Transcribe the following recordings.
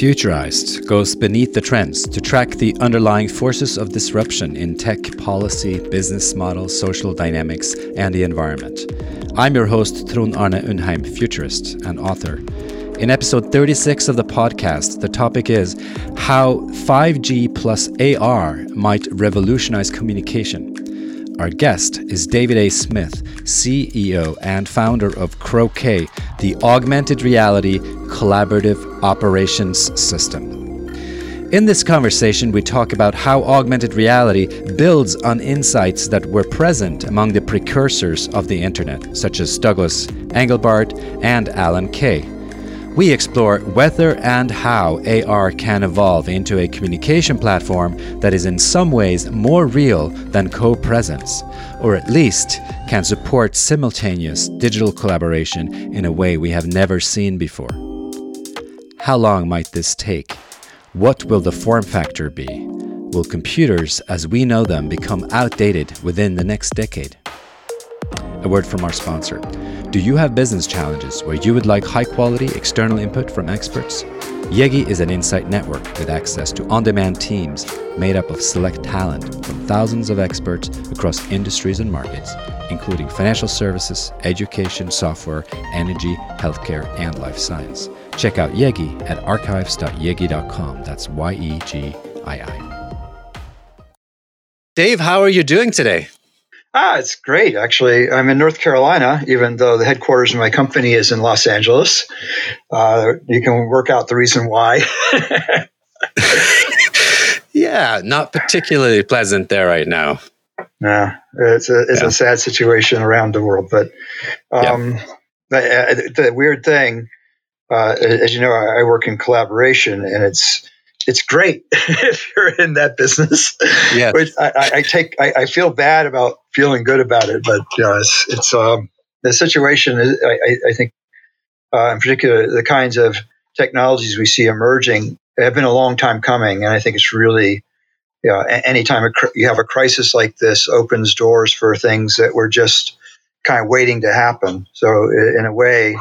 Futurized goes beneath the trends to track the underlying forces of disruption in tech policy, business models, social dynamics, and the environment. I'm your host, Trond Arne Undheim, futurist and author. In episode 36 of the podcast, the topic is how 5G plus AR might revolutionize communication. Our guest is David A. Smith, CEO and founder of Croquet, the augmented reality collaborative operations system. In this conversation, we talk about how augmented reality builds on insights that were present among the precursors of the internet, such as Douglas Engelbart and Alan Kay. We explore whether and how AR can evolve into a communication platform that is in some ways more real than co presence, or at least can support simultaneous digital collaboration in a way we have never seen before. How long might this take? What will the form factor be? Will computers as we know them become outdated within the next decade? A word from our sponsor. Do you have business challenges where you would like high quality external input from experts? Yegii is an insight network with access to on demand teams made up of select talent from thousands of experts across industries and markets, including financial services, education, software, energy, healthcare, and life science. Check out Yegii at archives.yegii.com. That's Y E G I I. Dave, how are you doing today? Ah, it's great. Actually, I'm in North Carolina, even though the headquarters of my company is in Los Angeles. Uh, you can work out the reason why. yeah, not particularly pleasant there right now. Yeah, it's a it's yeah. a sad situation around the world. But um, yeah. the, the, weird thing, uh, as you know, I work in collaboration, and it's it's great if you're in that business. Yeah, I, I take. I, I, feel bad about feeling good about it, but know, it's, it's um, the situation. Is, I, I think, uh, in particular, the kinds of technologies we see emerging have been a long time coming, and I think it's really. Know, anytime you have a crisis like this, opens doors for things that were just kind of waiting to happen. So, in a way,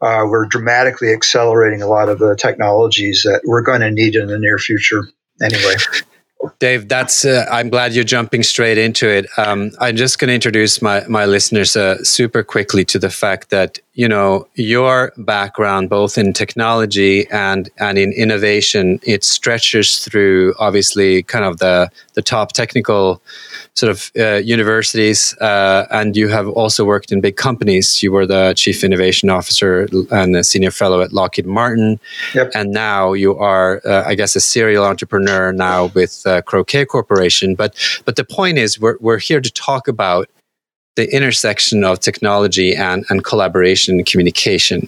uh, we're dramatically accelerating a lot of the technologies that we're going to need in the near future anyway. Dave, that's. Uh, I'm glad you're jumping straight into it. Um, I'm just going to introduce my my listeners uh, super quickly to the fact that you know your background, both in technology and and in innovation, it stretches through obviously kind of the the top technical sort of uh, universities, uh, and you have also worked in big companies. You were the chief innovation officer and a senior fellow at Lockheed Martin, yep. and now you are, uh, I guess, a serial entrepreneur now with uh, Croquet Corporation. But but the point is, we're we're here to talk about the intersection of technology and, and collaboration and communication.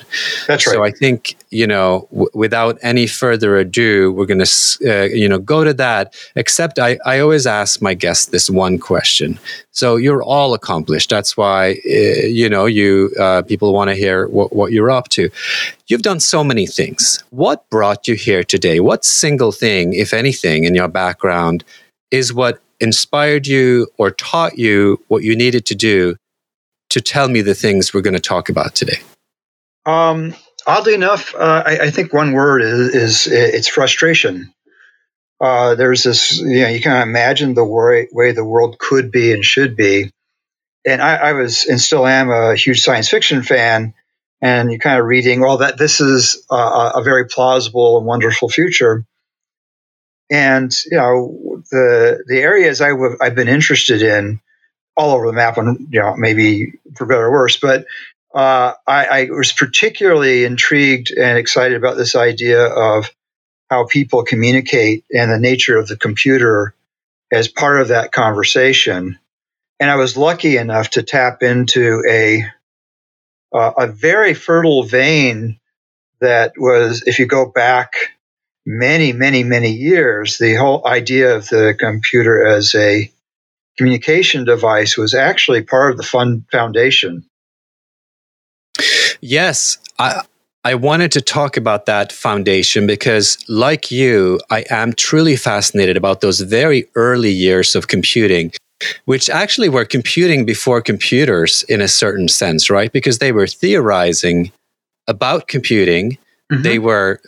That's right. So I think you know, w- without any further ado, we're going to uh, you know go to that. Except I, I always ask my guests this one question. So you're all accomplished. That's why uh, you know you uh, people want to hear what, what you're up to. You've done so many things. What brought you here today? What single thing, if anything, in your background is what inspired you or taught you what you needed to do to tell me the things we're going to talk about today? Um, oddly enough, uh, I, I, think one word is, is it's frustration. Uh, there's this, you know, you can imagine the way, way the world could be and should be. And I, I was and still am a huge science fiction fan. And you're kind of reading, well, that this is a, a very plausible and wonderful future. And you know the the areas i w- I've been interested in all over the map, and you know maybe for better or worse, but uh, I, I was particularly intrigued and excited about this idea of how people communicate and the nature of the computer as part of that conversation. And I was lucky enough to tap into a uh, a very fertile vein that was, if you go back many, many, many years, the whole idea of the computer as a communication device was actually part of the fund foundation. Yes, I, I wanted to talk about that foundation because, like you, I am truly fascinated about those very early years of computing, which actually were computing before computers in a certain sense, right? Because they were theorizing about computing. Mm-hmm. They were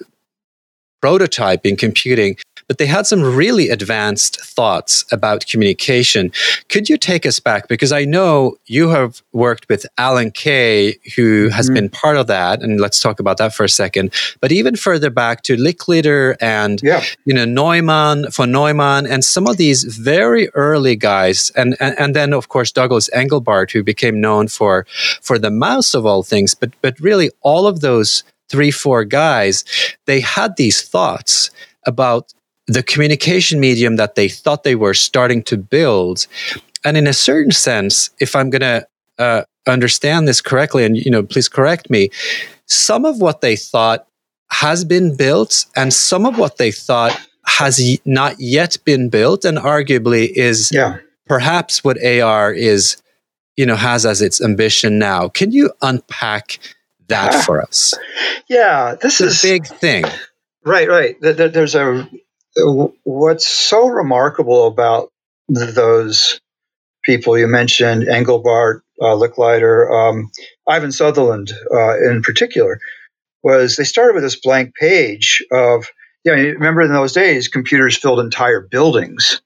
prototype in computing, but they had some really advanced thoughts about communication. Could you take us back? Because I know you have worked with Alan Kay, who has mm-hmm. been part of that, and let's talk about that for a second. But even further back to Licklider and yeah. you know Neumann, von Neumann, and some of these very early guys, and, and and then of course Douglas Engelbart, who became known for for the mouse of all things. But but really, all of those three, four guys, they had these thoughts about the communication medium that they thought they were starting to build. And in a certain sense, if I'm going to uh, understand this correctly, and you know, please correct me, some of what they thought has been built, and some of what they thought has y- not yet been built, and arguably is yeah. perhaps what AR is, you know, has as its ambition now. Can you unpack that for us? Yeah, this it's is a big thing. Right, right. There's a what's so remarkable about those people you mentioned, Engelbart, uh, Licklider, um, Ivan Sutherland uh, in particular, was they started with this blank page of, you know, remember in those days, computers filled entire buildings.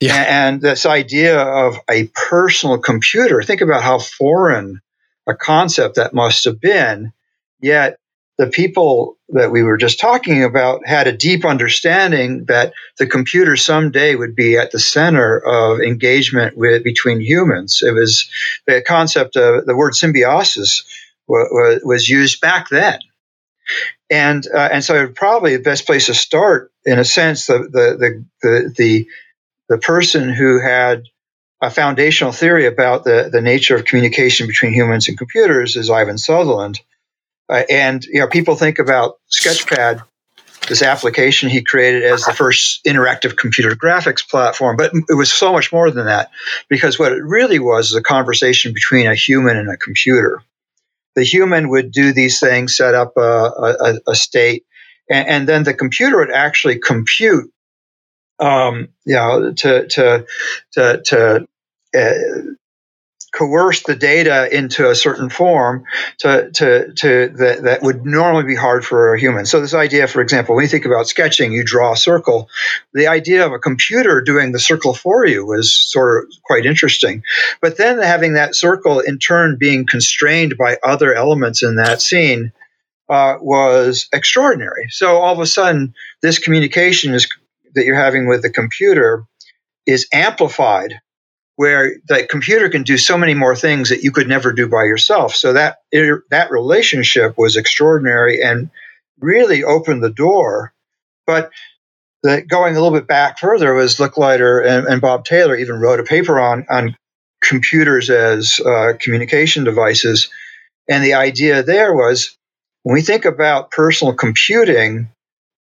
Yeah. And this idea of a personal computer, think about how foreign a concept that must have been. Yet the people that we were just talking about had a deep understanding that the computer someday would be at the center of engagement with between humans. It was the concept of the word symbiosis was, was used back then. And uh, and so probably the best place to start, in a sense, the the the the, the, the person who had a foundational theory about the, the nature of communication between humans and computers is Ivan Sutherland. Uh, and you know, people think about Sketchpad, this application he created as the first interactive computer graphics platform, but it was so much more than that because what it really was is a conversation between a human and a computer. The human would do these things, set up a, a, a state, and, and then the computer would actually compute um, you know, to to to, to uh, coerce the data into a certain form to, to, to that, that would normally be hard for a human. So this idea, for example, when you think about sketching, you draw a circle. The idea of a computer doing the circle for you was sort of quite interesting. But then having that circle in turn being constrained by other elements in that scene uh, was extraordinary. So all of a sudden, this communication is that you're having with the computer is amplified where the computer can do so many more things that you could never do by yourself. So that that relationship was extraordinary and really opened the door. But the, going a little bit back further was Licklider and, and, Bob Taylor even wrote a paper on on computers as uh, communication devices, and the idea there was when we think about personal computing,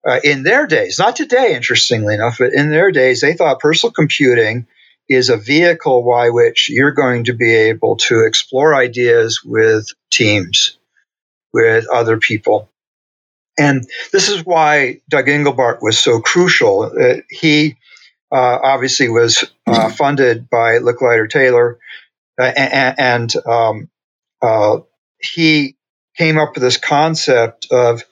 uh, in their days, not today, interestingly enough, but in their days, they thought personal computing is a vehicle by which you're going to be able to explore ideas with teams, with other people. And this is why Doug Engelbart was so crucial. Uh, he uh, obviously was uh, funded by Licklider Taylor, uh, and, and um, uh, he came up with this concept of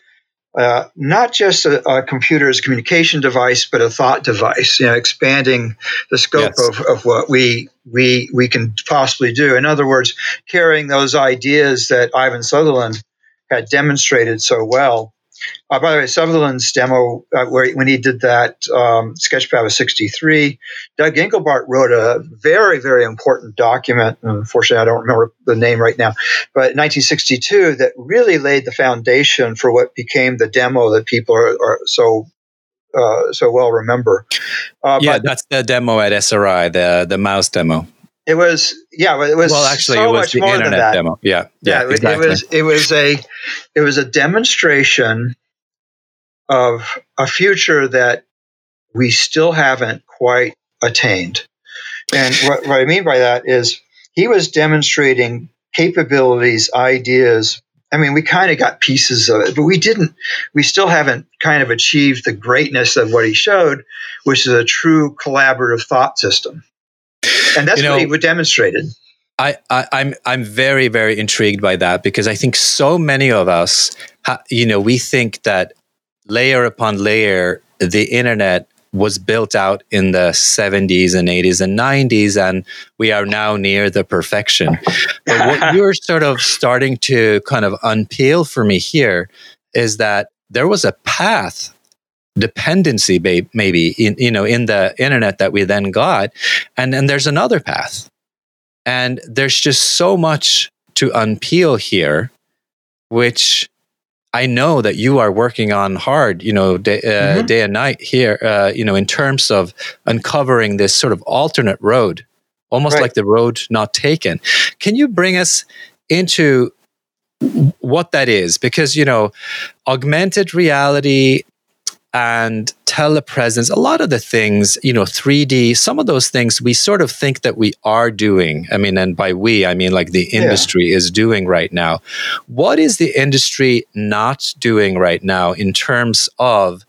uh, not just a, a, computer as a communication device, but a thought device, you know, expanding the scope yes. of, of what we, we, we can possibly do. In other words, carrying those ideas that Ivan Sutherland had demonstrated so well uh, by the way, Sutherland's demo, uh, where when he did that um, Sketchpad was 63, Doug Engelbart wrote a very, very important document. Unfortunately, I don't remember the name right now, but 1962 that really laid the foundation for what became the demo that people are, are so uh, so well remember. Uh, yeah, that's the demo at SRI, the the mouse demo. It was yeah, it was well actually so it was the internet demo. Yeah, yeah, yeah exactly. it was it was a it was a demonstration of a future that we still haven't quite attained. And what, what I mean by that is he was demonstrating capabilities, ideas. I mean, we kind of got pieces of it, but we didn't, we still haven't kind of achieved the greatness of what he showed, which is a true collaborative thought system. And that's you know, what he demonstrated. I, I, I'm I'm very very intrigued by that because I think so many of us, ha, you know, we think that layer upon layer, the internet was built out in the 70s and 80s and 90s, and we are now near the perfection. But what you're sort of starting to kind of unpeel for me here is that there was a path dependency maybe in you know in the internet that we then got and then there's another path and there's just so much to unpeel here which I know that you are working on hard, you know, day, uh, mm-hmm. day and night here, uh, you know, in terms of uncovering this sort of alternate road, almost right. like the road not taken. Can you bring us into what that is? Because, you know, augmented reality and telepresence, a lot of the things, you know, 3D, some of those things we sort of think that we are doing. I mean, and by we, I mean like the industry yeah. is doing right now. What is the industry not doing right now in terms of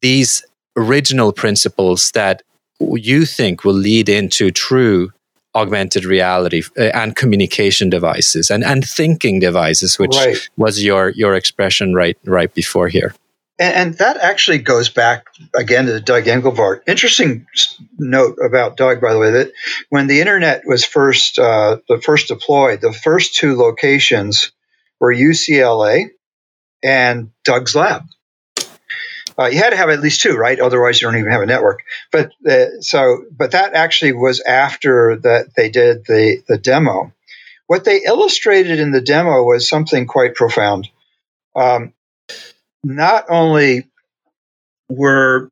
these original principles that you think will lead into true augmented reality uh, and communication devices and, and thinking devices, which right. was your, your expression right, right before here? And, and, that actually goes back again to Doug Engelbart. Interesting note about Doug, by the way, that when the internet was first uh, the first deployed, the first two locations were UCLA and Doug's lab. Uh, you had to have at least two, right? Otherwise, you don't even have a network. But uh, so, but that actually was after that they did the the demo. What they illustrated in the demo was something quite profound. Um, not only were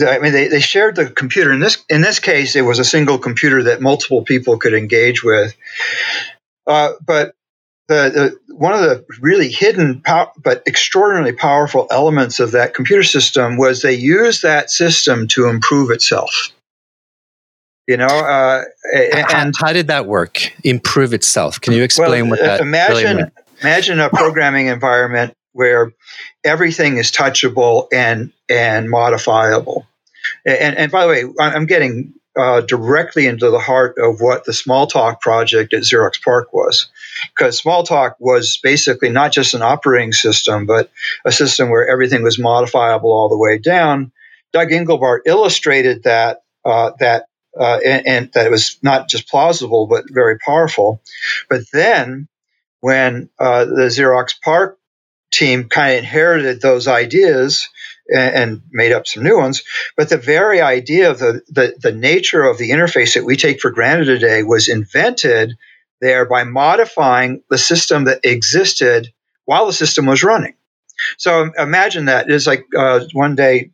I mean, they, they shared the computer. In this in this case, it was a single computer that multiple people could engage with. Uh, but the, the, one of the really hidden pow- but extraordinarily powerful elements of that computer system was they used that system to improve itself. You know, uh, and how, how, did that work? Improve itself? Can you explain well, what that? Imagine really imagine a programming environment where everything is touchable and and modifiable. And, and by the way, I'm getting uh, directly into the heart of what the Smalltalk project at Xerox PARC was, because Smalltalk was basically not just an operating system, but a system where everything was modifiable all the way down. Doug Engelbart illustrated that uh, that uh, and, and, that it was not just plausible but very powerful. But then, when uh, the Xerox PARC team kind of inherited those ideas and, and, made up some new ones. But the very idea of the, the, the nature of the interface that we take for granted today was invented there by modifying the system that existed while the system was running. So imagine that. It's like uh, one day,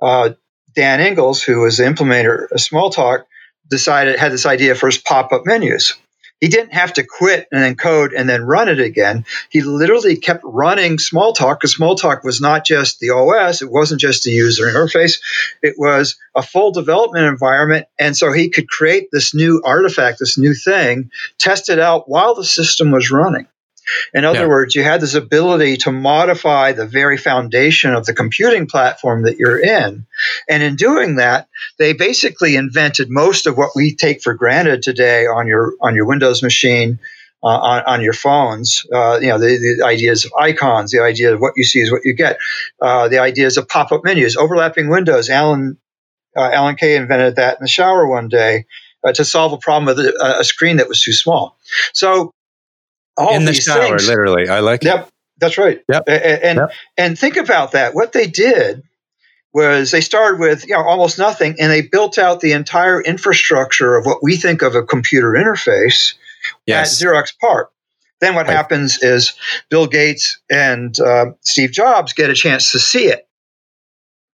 uh, Dan Ingalls, who was the implementer of Smalltalk, decided had this idea for his pop up menus. He didn't have to quit and then code and then run it again. He literally kept running Smalltalk because Smalltalk was not just the OS, it wasn't just the user interface, it was a full development environment. And so he could create this new artifact, this new thing, test it out while the system was running. In other yeah. words, you had this ability to modify the very foundation of the computing platform that you're in. And in doing that, they basically invented most of what we take for granted today on your on your Windows machine. Uh, on, on your phones, uh, you know, the, the, ideas of icons, the idea of what you see is what you get, uh, the ideas of pop-up menus, overlapping windows. Alan, uh, Alan Kay invented that in the shower one day uh, to solve a problem with a, a screen that was too small. So all in the shower, things. literally. I like it. yep, it. That's right. Yep. And yep. and think about that. What they did was they started with you know almost nothing, and they built out the entire infrastructure of what we think of a computer interface yes. at Xerox PARC. Then what right. happens is Bill Gates and uh, Steve Jobs get a chance to see it,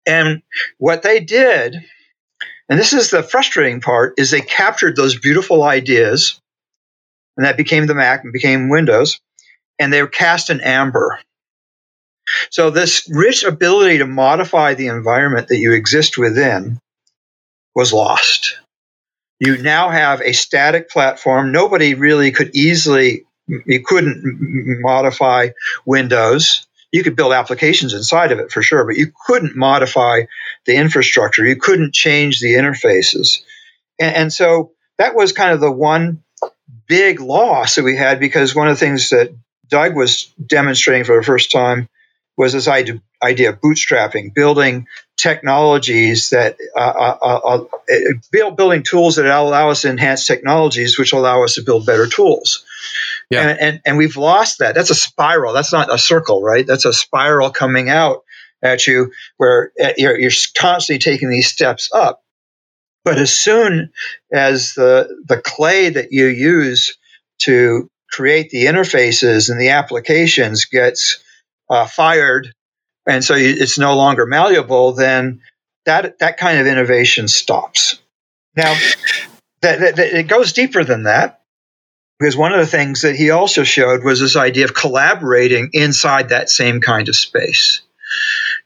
and what they did, and this is the frustrating part, is they captured those beautiful ideas and that became the Mac and became Windows, and they were cast in amber. So, this rich ability to modify the environment that you exist within was lost. You now have a static platform. Nobody really could easily, you couldn't modify Windows. You could build applications inside of it for sure, but you couldn't modify the infrastructure. You couldn't change the interfaces. And, and so that was kind of the one big loss that we had because one of the things that Doug was demonstrating for the first time was this idea, idea of bootstrapping, building technologies that uh, uh, uh, uh build, building tools that allow us to enhance technologies, which allow us to build better tools. Yeah. And, and, and we've lost that. That's a spiral. That's not a circle, right? That's a spiral coming out at you where you're, you're constantly taking these steps up. But as soon as the the clay that you use to create the interfaces and the applications gets uh, fired, and so it's no longer malleable, then that that kind of innovation stops. Now, that, that, that it goes deeper than that because one of the things that he also showed was this idea of collaborating inside that same kind of space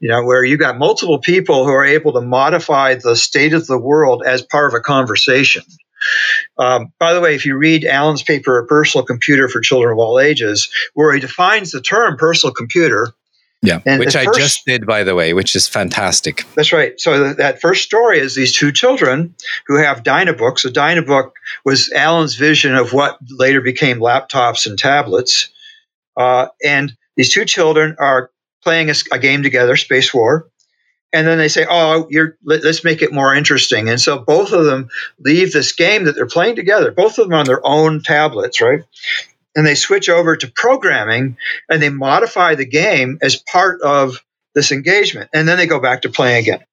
you know, where you got multiple people who are able to modify the state of the world as part of a conversation. Um, by the way, if you read Alan's paper, A Personal Computer for Children of All Ages, where he defines the term personal computer. Yeah, which I first, just did, by the way, which is fantastic. That's right. So that first story is these two children who have Dynabooks. A Dynabook was Alan's vision of what later became laptops and tablets. Uh, and these two children are playing a, a game together, Space War, and then they say, "Oh, you're let, us make it more interesting." And so both of them leave this game that they're playing together, both of them on their own tablets, right? And they switch over to programming and they modify the game as part of this engagement, and then they go back to playing again.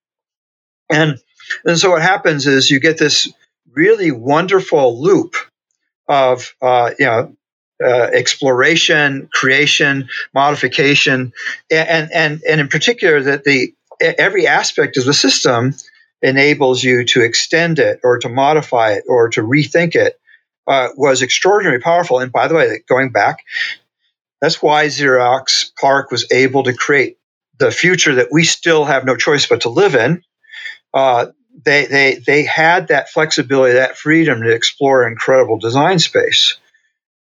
And and so what happens is you get this really wonderful loop of uh, you know uh, exploration, creation, modification, and, and, and in particular that the every aspect of the system enables you to extend it or to modify it or to rethink it uh, was extraordinarily powerful. And by the way, going back, that's why Xerox PARC was able to create the future that we still have no choice but to live in. Uh, they, they, they had that flexibility, that freedom to explore incredible design space.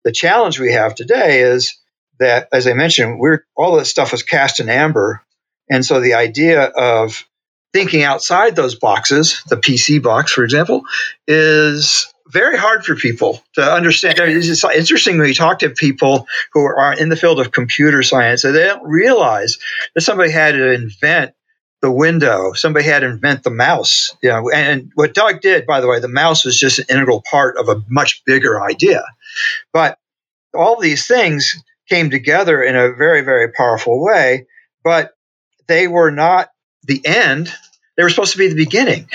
The challenge we have today is that, as I mentioned, we're all this stuff is cast in amber, and so the idea of thinking outside those boxes, the PC box, for example, is very hard for people to understand. It's interesting when you talk to people who are in the field of computer science, they don't realize that somebody had to invent the window. Somebody had to invent the mouse. You know, and what Doug did, by the way, the mouse was just an integral part of a much bigger idea. But all these things came together in a very, very powerful way, but they were not the end. They were supposed to be the beginning.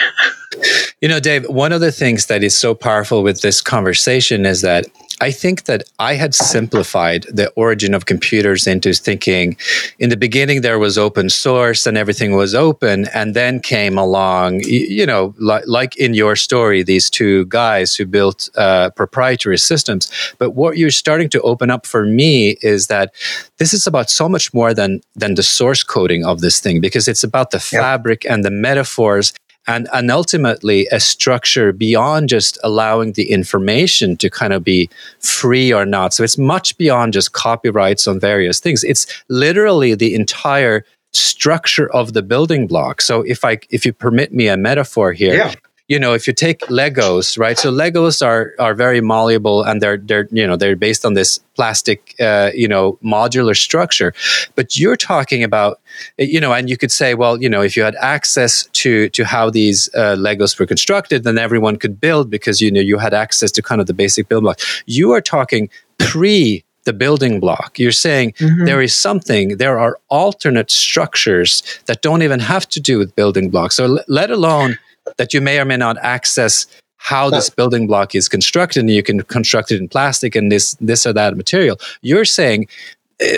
you know, Dave, one of the things that is so powerful with this conversation is that I think that I had simplified the origin of computers into thinking in the beginning there was open source and everything was open. And then came along, you know, like, like in your story, these two guys who built uh, proprietary systems. But what you're starting to open up for me is that this is about so much more than, than the source coding of this thing, because it's about the fabric and the metaphors and and ultimately a structure beyond just allowing the information to kind of be free or not. So it's much beyond just copyrights on various things. It's literally the entire structure of the building block. So if i if you permit me a metaphor here yeah you know, if you take Legos, right? So Legos are are very malleable and they're they're you know they're based on this plastic uh, you know modular structure. But you're talking about you know, and you could say, well, you know, if you had access to to how these uh, Legos were constructed, then everyone could build because you know you had access to kind of the basic building block. You are talking pre the building block. You're saying mm-hmm. there is something, there are alternate structures that don't even have to do with building blocks. So, l- let alone that you may or may not access how this building block is constructed and you can construct it in plastic and this this or that material you're saying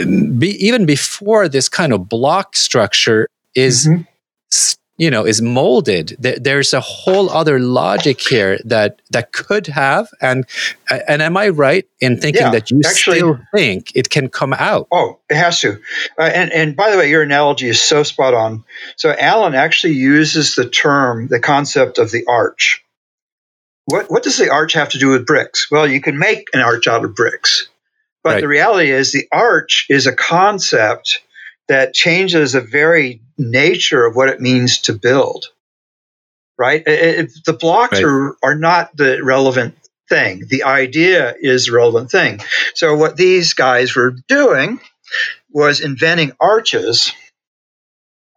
um, be, even before this kind of block structure is mm-hmm. You know is molded there's a whole other logic here that that could have and and am i right in thinking yeah, that you actually, still think it can come out oh it has to uh, and and by the way your analogy is so spot on so alan actually uses the term the concept of the arch what, what does the arch have to do with bricks? Well, you can make an arch out of bricks. But right. the reality is, the arch is a concept that changes the very nature of what it means to build. Right? It, it, the blocks right. are, are not the relevant thing. The idea is the relevant thing. So, what these guys were doing was inventing arches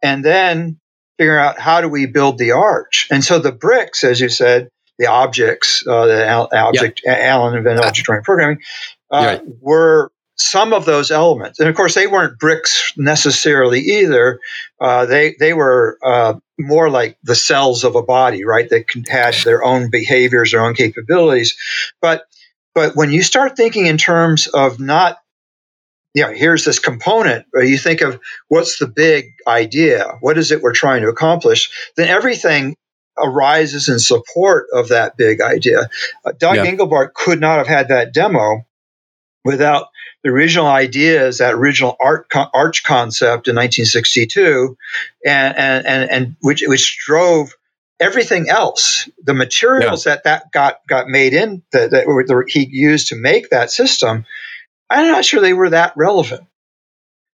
and then figuring out how do we build the arch. And so the bricks, as you said, the objects, uh, the al- object, yep. Alan invented object oriented programming, uh, right. were some of those elements. And of course, they weren't bricks necessarily either. Uh, they they were uh, more like the cells of a body, right? That had their own behaviors, their own capabilities. But but when you start thinking in terms of not, you know, here's this component, or you think of what's the big idea, what is it we're trying to accomplish, then everything arises in support of that big idea. Uh, Doug yeah. Engelbart could not have had that demo without the original idea is that original art arch concept in 1962, and and and, and which which drove everything else. The materials yeah. that that got got made in that, that were, that he used to make that system, I'm not sure they were that relevant.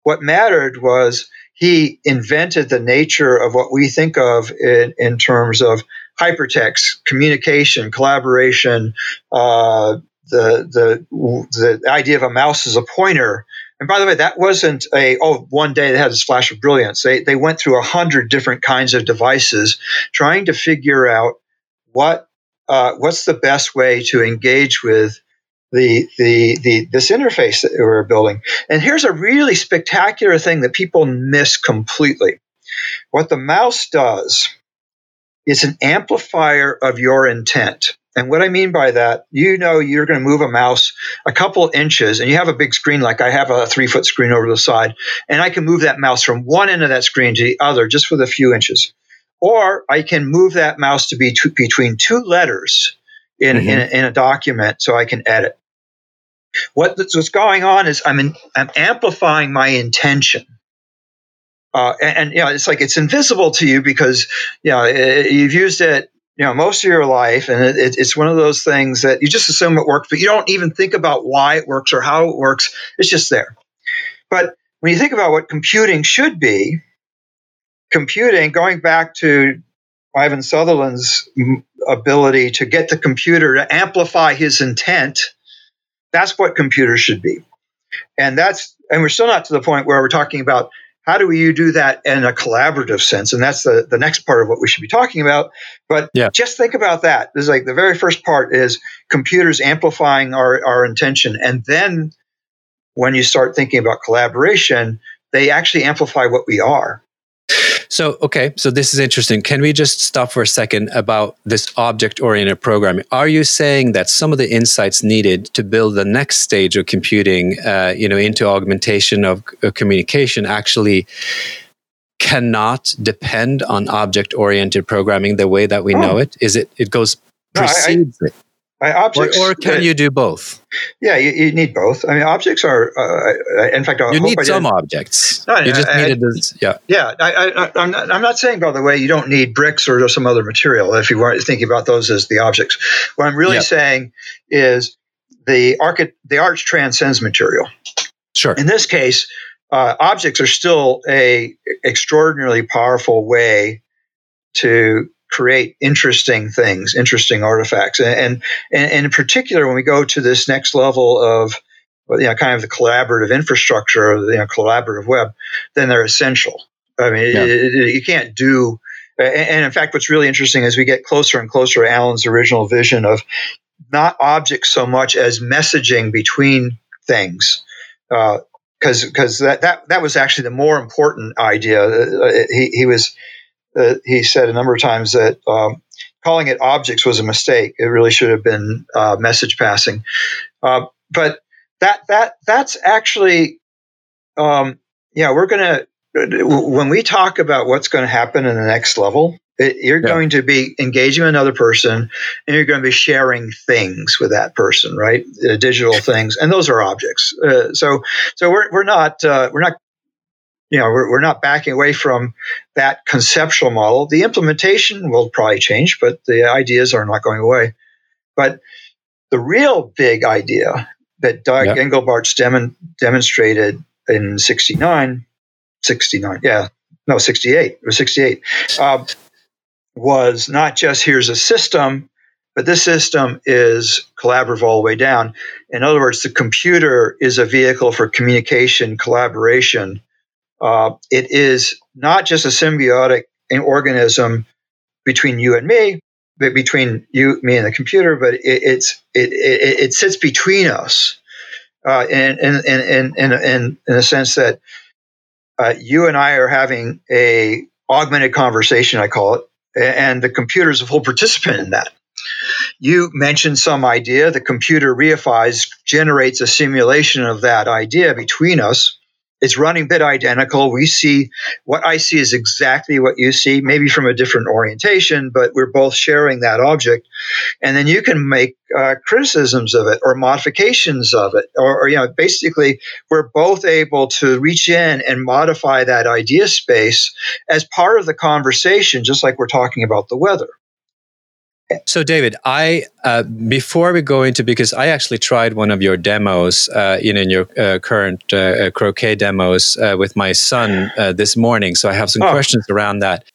What mattered was he invented the nature of what we think of in, in terms of hypertext, communication, collaboration, uh, the the the idea of a mouse as a pointer. And by the way, that wasn't a oh one day they had this flash of brilliance. They they went through a hundred different kinds of devices trying to figure out what uh, what's the best way to engage with the, the the this interface that we're building. And here's a really spectacular thing that people miss completely. What the mouse does is an amplifier of your intent. And what I mean by that, you know, you're going to move a mouse a couple inches and you have a big screen, like I have a three foot screen over the side, and I can move that mouse from one end of that screen to the other just with a few inches. Or I can move that mouse to be t- between two letters in, mm-hmm. in, a, in, a document so I can edit. What, what's going on is I'm, in, I'm amplifying my intention. Uh, and, and, you know, it's like it's invisible to you because you know you've used it you know most of your life and it, it, it's one of those things that you just assume it works but you don't even think about why it works or how it works. It's just there. But when you think about what computing should be computing going back to ivan sutherland's ability to get the computer to amplify his intent that's what computers should be. And that's and we're still not to the point where we're talking about how do you do that in a collaborative sense? And that's the, the next part of what we should be talking about. But yeah. just think about that. This is like the very first part is computers amplifying our, our intention. And then when you start thinking about collaboration, they actually amplify what we are. So, okay, so this is interesting. Can we just stop for a second about this object oriented programming? Are you saying that some of the insights needed to build the next stage of computing, uh, you know, into augmentation of uh, communication actually cannot depend on object oriented programming the way that we oh. know it? Is it, it goes precedes no, I, I, it? Objects, or, or can you do both? Yeah, you, you, need both. I mean, objects are, uh, in fact, I you need some objects. No, you just I, needed this. Yeah, yeah. I, am not, I'm not saying, by the way, you don't need bricks or some other material if you weren't thinking about those as the objects. What I'm really saying is the arch, the arch transcends material. Sure. In this case, uh, objects are still a extraordinarily powerful way to create interesting things, interesting artifacts. And, and, and in particular, when we go to this next level of you know, kind of the collaborative infrastructure, or the you know, collaborative web, then they're essential. I mean, yeah. it, it, you can't do. And in fact, what's really interesting is we get closer and closer to Alan's original vision of not objects so much as messaging between things, because uh, because that, that that was actually the more important idea. Uh, he, he was uh, he said a number of times that um, calling it objects was a mistake. It really should have been uh, message passing. Uh, but that that that's actually, um, yeah, we're gonna when we talk about what's going to happen in the next level. It, you're yeah. going to be engaging with another person, and you're going to be sharing things with that person, right? Uh, digital things, and those are objects. Uh, so, so we're, we're not uh, we're not you know, we're, we're not backing away from that conceptual model. The implementation will probably change, but the ideas are not going away. But the real big idea that Doug yep. Engelbart's dem- demonstrated in 69, 69, yeah, no, 68, or 68, uh, was not just here's a system but this system is collaborative all the way down. In other words, the computer is a vehicle for communication, collaboration. Uh, it is not just a symbiotic organism between you and me, but between you, me, and the computer, but it, it's it, it, it sits between us, uh, in, in, in, in, in, in a sense that uh, you and I are having a augmented conversation, I call it, and the computer is a full participant in that. You mention some idea, the computer reifies, generates a simulation of that idea between us. It's running bit identical. We see what I see is exactly what you see, maybe from a different orientation, but we're both sharing that object. And then you can make uh, criticisms of it or modifications of it, or, or, you know, basically, we're both able to reach in and modify that idea space as part of the conversation, just like we're talking about the weather. So, David, I uh, before we go into because I actually tried one of your demos, uh, you know, in your uh, current uh, uh, croquet demos uh, with my son this morning. So I have some oh. questions around that,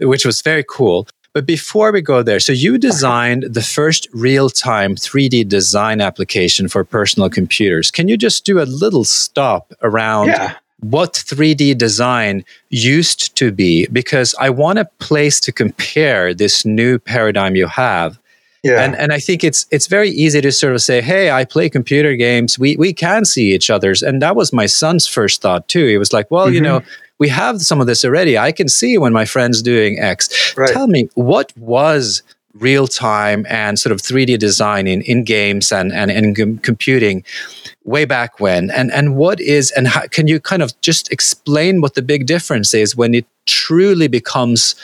which was very cool. But before we go there, so you designed the first real-time 3D design application for personal computers. Can you just do a little stop around? Yeah what 3D design used to be because I want a place to compare this new paradigm you have. Yeah. And and I think it's it's very easy to sort of say, "Hey, I play computer games. We we can see each other's." And that was my son's first thought too. He was like, "Well, mm-hmm. you know, we have some of this already. I can see when my friend's doing X." Right. Tell me, what was real time and sort of 3D design in, in games and, and, and computing way back when and and what is and how, can you kind of just explain what the big difference is when it truly becomes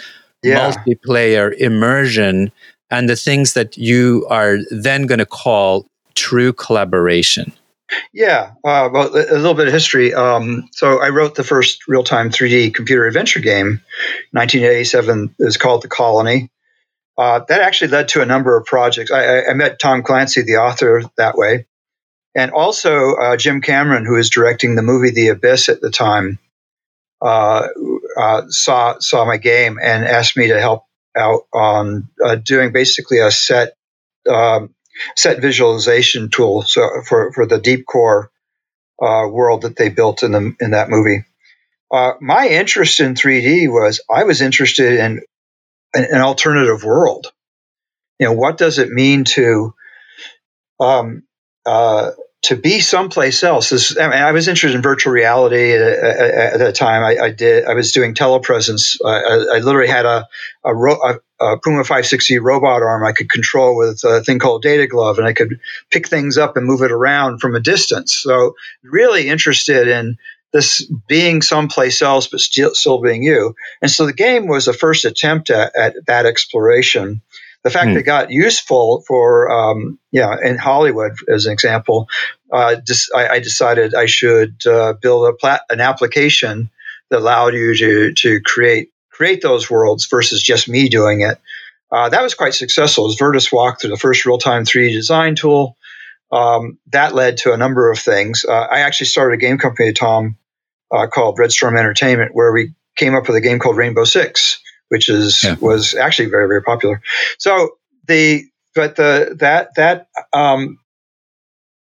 yeah. multiplayer immersion and the things that you are then going to call true collaboration yeah, uh, well, a little bit of history. Um, so I wrote the first real-time 3D computer adventure game, 1987. It was called The Colony. Uh, that actually led to a number of projects. I, I, met Tom Clancy, the author, that way and also uh, Jim Cameron, who was directing the movie The Abyss at the time, uh, uh, saw saw my game and asked me to help out on uh, doing basically a set um, set visualization tool so for for the deep core uh, world that they built in the in that movie. Uh, my interest in 3D was I was interested in an, an alternative world. You know, what does it mean to um, uh, to be someplace else. I, mean, I was interested in virtual reality at, at, that time. I, I, did. I was doing telepresence. I, I literally had a, a, a, a, Puma 560 robot arm I could control with a thing called Data Glove, and I could pick things up and move it around from a distance. So, really interested in this being someplace else, but still still being you. And so, the game was the first attempt at, at that exploration the fact mm. that it got useful for um, yeah in Hollywood as an example, uh, dis- I, I, decided I should uh, build a plat- an application that allowed you to to create create those worlds versus just me doing it. Uh, that was quite successful. As Virtus Walkthrough the first real time 3D design tool. Um, that led to a number of things. Uh, I actually started a game company, Tom, uh, called Red Storm Entertainment, where we came up with a game called Rainbow Six which is yeah. was actually very very popular. So the but the that that um,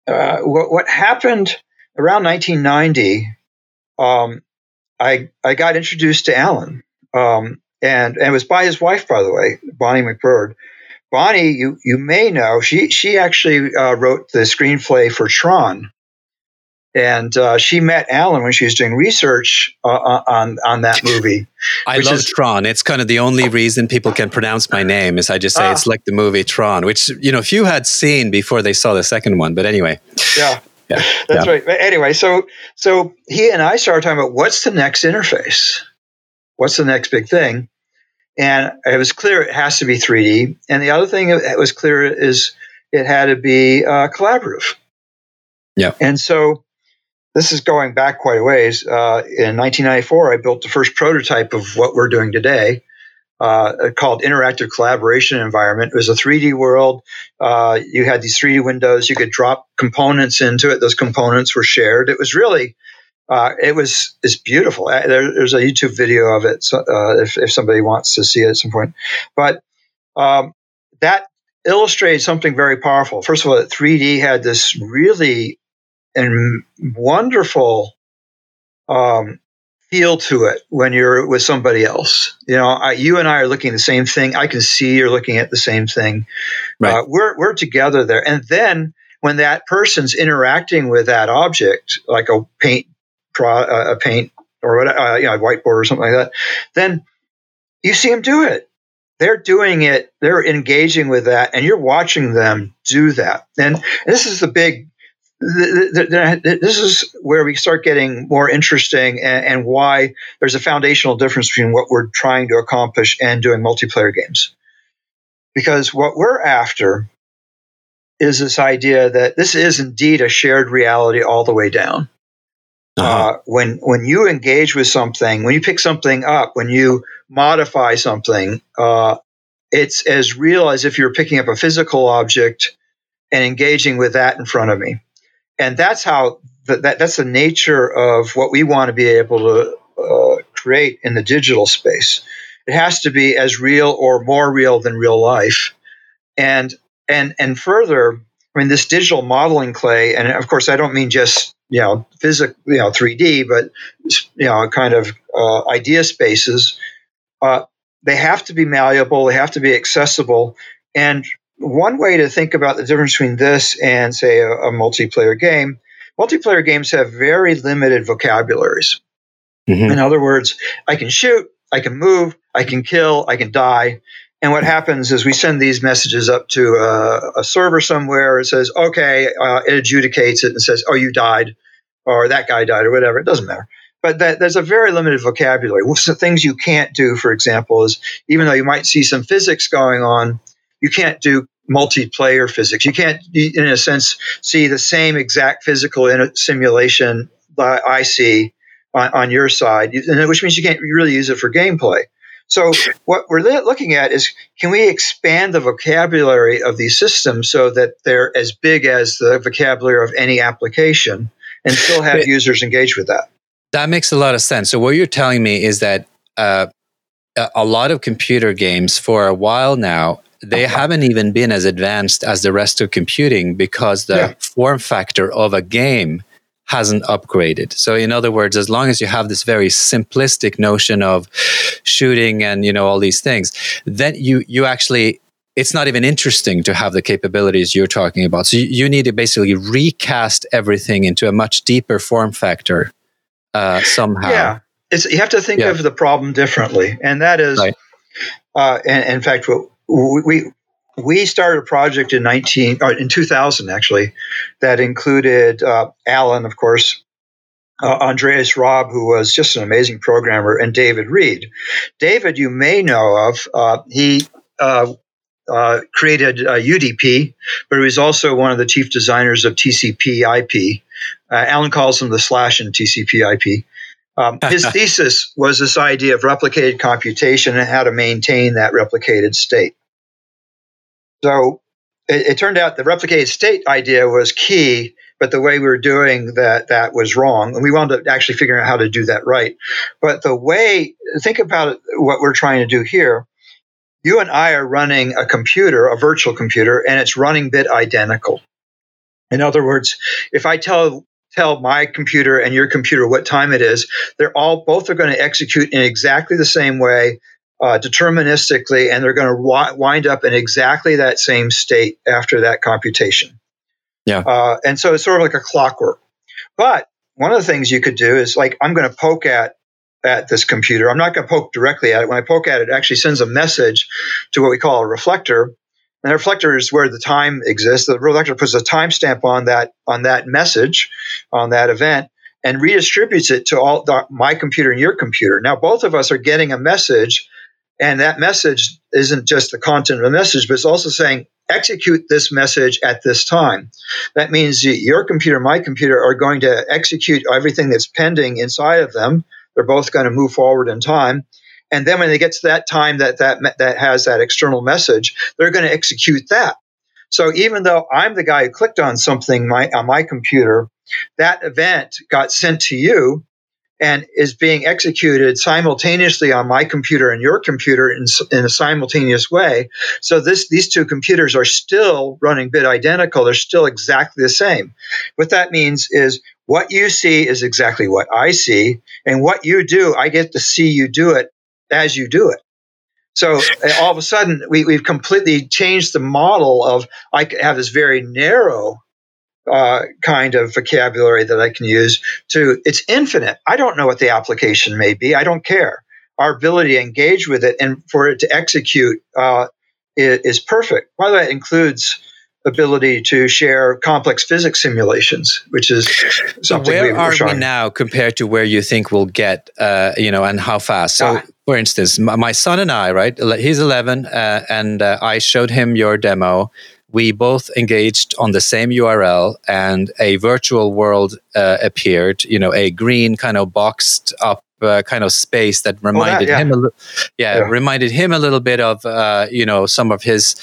uh, what, what happened around 1990, um, I I got introduced to Alan, um, and and it was by his wife, by the way, Bonnie MacBird. Bonnie, you you may know she she actually uh, wrote the screenplay for Tron, and uh, she met Alan when she was doing research uh, uh on on that movie. I love is, Tron. It's kind of the only reason people can pronounce my name is I just say it's ah. like the movie Tron, which you know few had seen before they saw the second one. But anyway, yeah, yeah that's yeah. right. But anyway, so so he and I started talking about what's the next interface, what's the next big thing, and it was clear it has to be 3D. And the other thing that was clear is it had to be uh, collaborative. Yeah, and so this is going back quite a ways. Uh, in 1994, I built the first prototype of what we're doing today. Uh, called Interactive Collaboration Environment. It was a 3D world. Uh, you had these 3D windows. You could drop components into it. Those components were shared. It was really, uh, it was it's beautiful. Uh, there, there's a YouTube video of it so, uh, if, if somebody wants to see it at some point. But um, that illustrated something very powerful. First of all, 3D had this really and wonderful um, feel to it when you're with somebody else. You know, I, you and I are looking at the same thing. I can see you're looking at the same thing. Right. Uh, we're we're together there, and then when that person's interacting with that object, like a paint, pro, uh, a paint or what, uh, you know, a whiteboard or something like that, then you see them do it. They're doing it. They're engaging with that, and you're watching them do that. And, and this is the big this is where we start getting more interesting and, and, why there's a foundational difference between what we're trying to accomplish and doing multiplayer games. Because what we're after is this idea that this is indeed a shared reality all the way down. Uh-huh. Uh, when when you engage with something, when you pick something up, when you modify something, uh, it's as real as if you're picking up a physical object and engaging with that in front of me and that's how the, that that's the nature of what we want to be able to uh, create in the digital space. It has to be as real or more real than real life, and and and further, I mean, this digital modeling clay, and of course, I don't mean just you know physical, you know, 3D, but you know, kind of uh, idea spaces. Uh, they have to be malleable. They have to be accessible, and one way to think about the difference between this and, say, a, a multiplayer game, multiplayer games have very limited vocabularies. Mm-hmm. In other words, I can shoot, I can move, I can kill, I can die. And what happens is we send these messages up to a, a server somewhere. It says, okay, uh, it adjudicates it and says, oh, you died, or that guy died, or whatever. It doesn't matter. But that, there's a very limited vocabulary. Well, some things you can't do, for example, is even though you might see some physics going on, you can't do multiplayer physics. You can't, in a sense, see the same exact physical simulation that I see on, on your side, which means you can't really use it for gameplay. So what we're looking at is can we expand the vocabulary of these systems so that they're as big as the vocabulary of any application and still have users engage with that? That makes a lot of sense. So what you're telling me is that uh, a lot of computer games for a while now they uh-huh. haven't even been as advanced as the rest of computing because the yeah. form factor of a game hasn't upgraded. So in other words, as long as you have this very simplistic notion of shooting and you know all these things, then you you actually it's not even interesting to have the capabilities you're talking about. So you, you need to basically recast everything into a much deeper form factor uh, somehow. Yeah, it's, you have to think yeah. of the problem differently, and that is, right. uh, and, and in fact, what we we started a project in 19 uh, in 2000 actually that included uh, Alan, of course, uh, Andreas Raab, who was just an amazing programmer, and David Reed. David, you may know of. Uh, he uh, uh, created UDP, but he was also one of the chief designers of TCP/IP. Alan calls him the slash in TCP/IP. Um, his thesis was this idea of replicated computation and how to maintain that replicated state. So it, it, turned out the replicated state idea was key, but the way we were doing that that was wrong, and we wound up actually figuring out how to do that right. But the way think about what we're trying to do here. You and I are running a computer, a virtual computer, and it's running bit identical. In other words, if I tell tell my computer and your computer what time it is, they're all both are going to execute in exactly the same way uh, deterministically, and they're going to wi- wind up in exactly that same state after that computation. Yeah. Uh, and so it's sort of like a clockwork. But one of the things you could do is like, I'm going to poke at at this computer. I'm not going to poke directly at it. When I poke at it, it actually sends a message to what we call a reflector. And the reflector is where the time exists. The reflector puts a timestamp on that on that message, on that event, and redistributes it to all the, my computer and your computer. Now, both of us are getting a message and that message isn't just the content of the message, but it's also saying, execute this message at this time. That means your computer, my computer are going to execute everything that's pending inside of them. They're both going to move forward in time. And then when they get to that time that that, that has that external message, they're going to execute that. So even though I'm the guy who clicked on something my, on my computer, that event got sent to you and is being executed simultaneously on my computer and your computer in, in a simultaneous way. So this these two computers are still running bit identical. They're still exactly the same. What that means is what you see is exactly what I see, and what you do, I get to see you do it as you do it. So eh, all of a sudden, we, we've completely changed the model of I have this very narrow uh, kind of vocabulary that I can use to it's infinite. I don't know what the application may be. I don't care. Our ability to engage with it and for it to execute uh, is, perfect. By the way, it includes ability to share complex physics simulations, which is something. So where we are we now compared to where you think we'll get? Uh, you know, and how fast? So, ah. for instance, my son and I, right? He's 11, uh, and uh, I showed him your demo we both engaged on the same URL and a virtual world uh, appeared, you know, a green kind of boxed up uh, kind of space that reminded oh, that, yeah. him, a li- yeah, yeah, reminded him a little bit of uh, you know some of his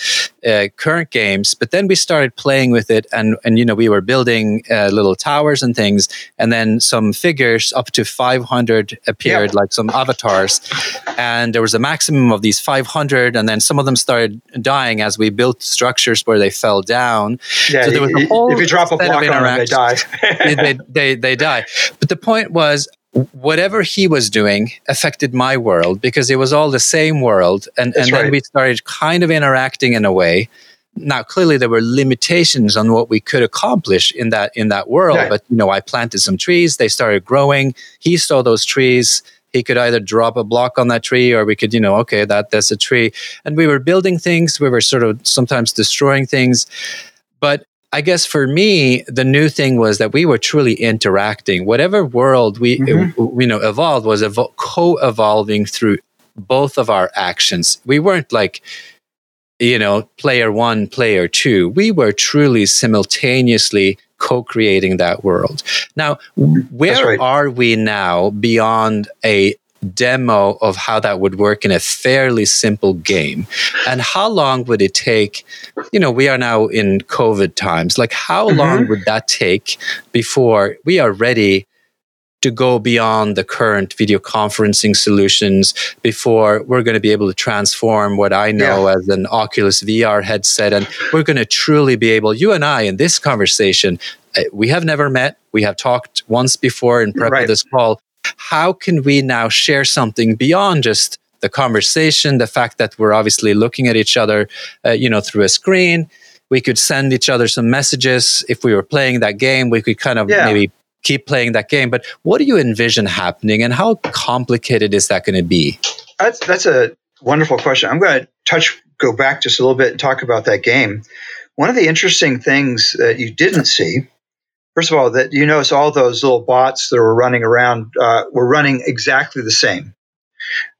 uh, current games. But then we started playing with it, and and you know we were building uh, little towers and things, and then some figures up to 500 appeared, yeah. like some avatars, and there was a maximum of these 500, and then some of them started dying as we built structures where they fell down. Yeah, so there was a whole if you drop a block on them, they die. they, they, they die. But the point was, whatever he was doing affected my world because it was all the same world. And, and then we started kind of interacting in a way. Now clearly there were limitations on what we could accomplish in that in that world but you know i planted some trees. They started growing. He saw those trees. He could either drop a block on that tree or we could you know okay that that's a tree. And we were building things. We were sort of sometimes destroying things. But I guess for me, the new thing was that we were truly interacting. Whatever world we mm-hmm. you know evolved was evo- co-evolving through both of our actions. We weren't like you know player one, player two. We were truly simultaneously co-creating that world. Now, where right. are we now beyond a demo of how that would work in a fairly simple game and how long would it take you know we are now in covid times like how mm-hmm. long would that take before we are ready to go beyond the current video conferencing solutions before we're going to be able to transform what I know yeah. as an Oculus VR headset. And we're going to truly be able, you and I in this conversation, uh, we have never met. We have talked once before in prep right. of this call, how can we now share something beyond just the conversation, the fact that we're obviously looking at each other, uh, you know, through a screen. We could send each other some messages. If we were playing that game, we could kind of yeah. maybe keep playing that game. But what do you envision happening, and how complicated is that going to be? That's that's a wonderful question. I'm going to touch, go back just a little bit and talk about that game. One of the interesting things that you didn't see first of all, that you notice all those little bots that were running around uh, were running exactly the same.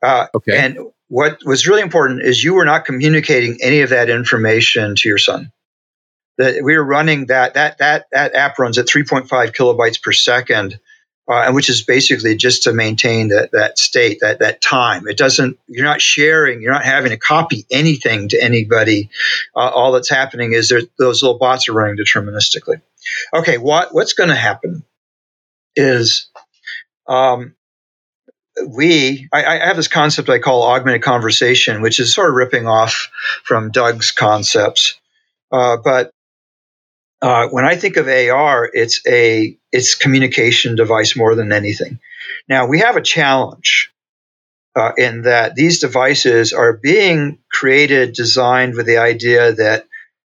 Uh, okay. And what was really important is you were not communicating any of that information to your son. That we were running that that that that app runs at 3.5 kilobytes per second, uh, and which is basically just to maintain that that state that that time. It doesn't. You're not sharing. You're not having to copy anything to anybody. Uh, all that's happening is there, those little bots are running deterministically. Okay, what what's going to happen is um, we I, I, have this concept I call augmented conversation, which is sort of ripping off from Doug's concepts. Uh, but uh, when I think of AR, it's a it's communication device more than anything. Now we have a challenge uh, in that these devices are being created, designed with the idea that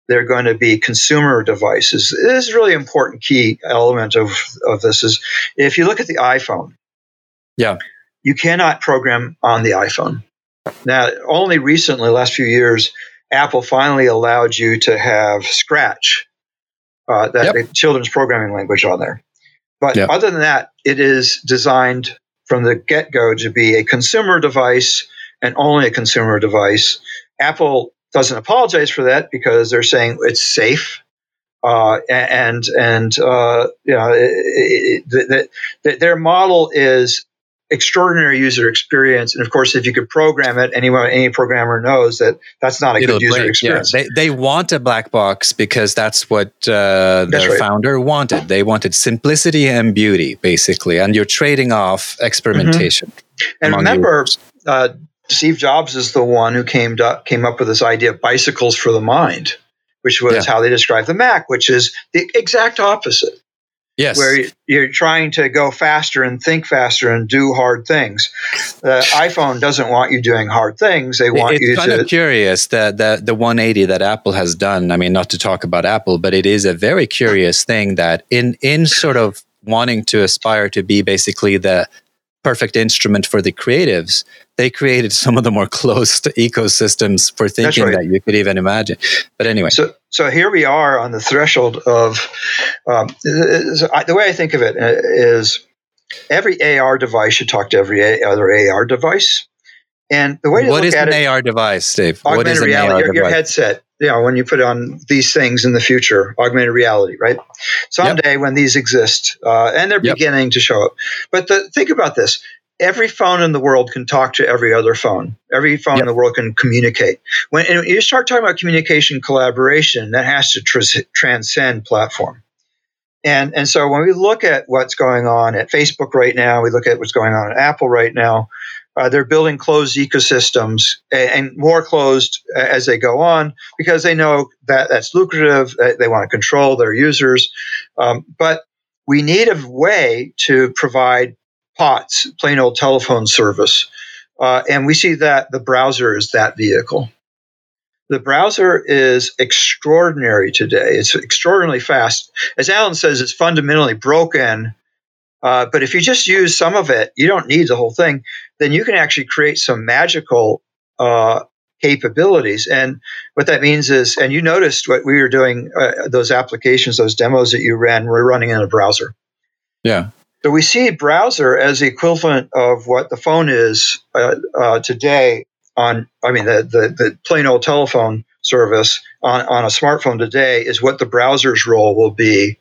they're going to be consumer devices. This is really important key element of, of this is if you look at the iPhone, yeah, you cannot program on the iPhone. Now, only recently, last few years, Apple finally allowed you to have Scratch, uh, that yep. children's programming language on there. But yep. other than that, it is designed from the get go to be a consumer device and only a consumer device. Apple doesn't apologize for that because they're saying it's safe. Uh, and and uh, you know, it, it, it, their model is extraordinary user experience. And of course, if you could program it, anyone, any programmer knows that that's not a It'll good user experience. Yeah. They, they want a black box because that's what uh, their right. founder wanted. They wanted simplicity and beauty, basically. And you're trading off experimentation. Mm-hmm. And remember, uh, Steve Jobs is the one who came to, came up with this idea of bicycles for the mind, which was yeah. how they described the Mac, which is the exact opposite. Yes. Where you're trying to go faster and think faster and do hard things. The iPhone doesn't want you doing hard things. They want it's you to. It's kind of curious that the, the 180 that Apple has done. I mean, not to talk about Apple, but it is a very curious thing that in in sort of wanting to aspire to be basically the perfect instrument for the creatives, they created some of the more closed ecosystems for thinking right. that you could even imagine. But anyway, so so here we are on the threshold of um, the way I think of it uh, every AR device should talk to every other AR device. And the way to what look is at an it, AR device, Dave? Augmented what is reality, your, your, headset. You know, when you put on these things in the future, augmented reality, right? Someday yep. when these exist, uh, and they're yep. beginning to show up. But the, think about this: every phone in the world can talk to every other phone. Every phone yep. in the world can communicate. When you start talking about communication collaboration, that has to tr- transcend platform. And, and so when we look at what's going on at Facebook right now, we look at what's going on at Apple right now, uh, they're building closed ecosystems and, and more closed as they go on because they know that that's lucrative. They want to control their users. Um, but we need a way to provide POTS, plain old telephone service. Uh, and we see that the browser is that vehicle. The browser is extraordinary today. It's extraordinarily fast. As Alan says, it's fundamentally broken. Uh, but if you just use some of it, you don't need the whole thing. Then you can actually create some magical uh, capabilities. And what that means is, and you noticed what we were doing, uh, those applications, those demos that you ran, were running in a browser. Yeah. So we see browser as the equivalent of what the phone is uh, uh, today on, I mean, the, the, the, plain old telephone service on, on a smartphone today is what the browser's role will be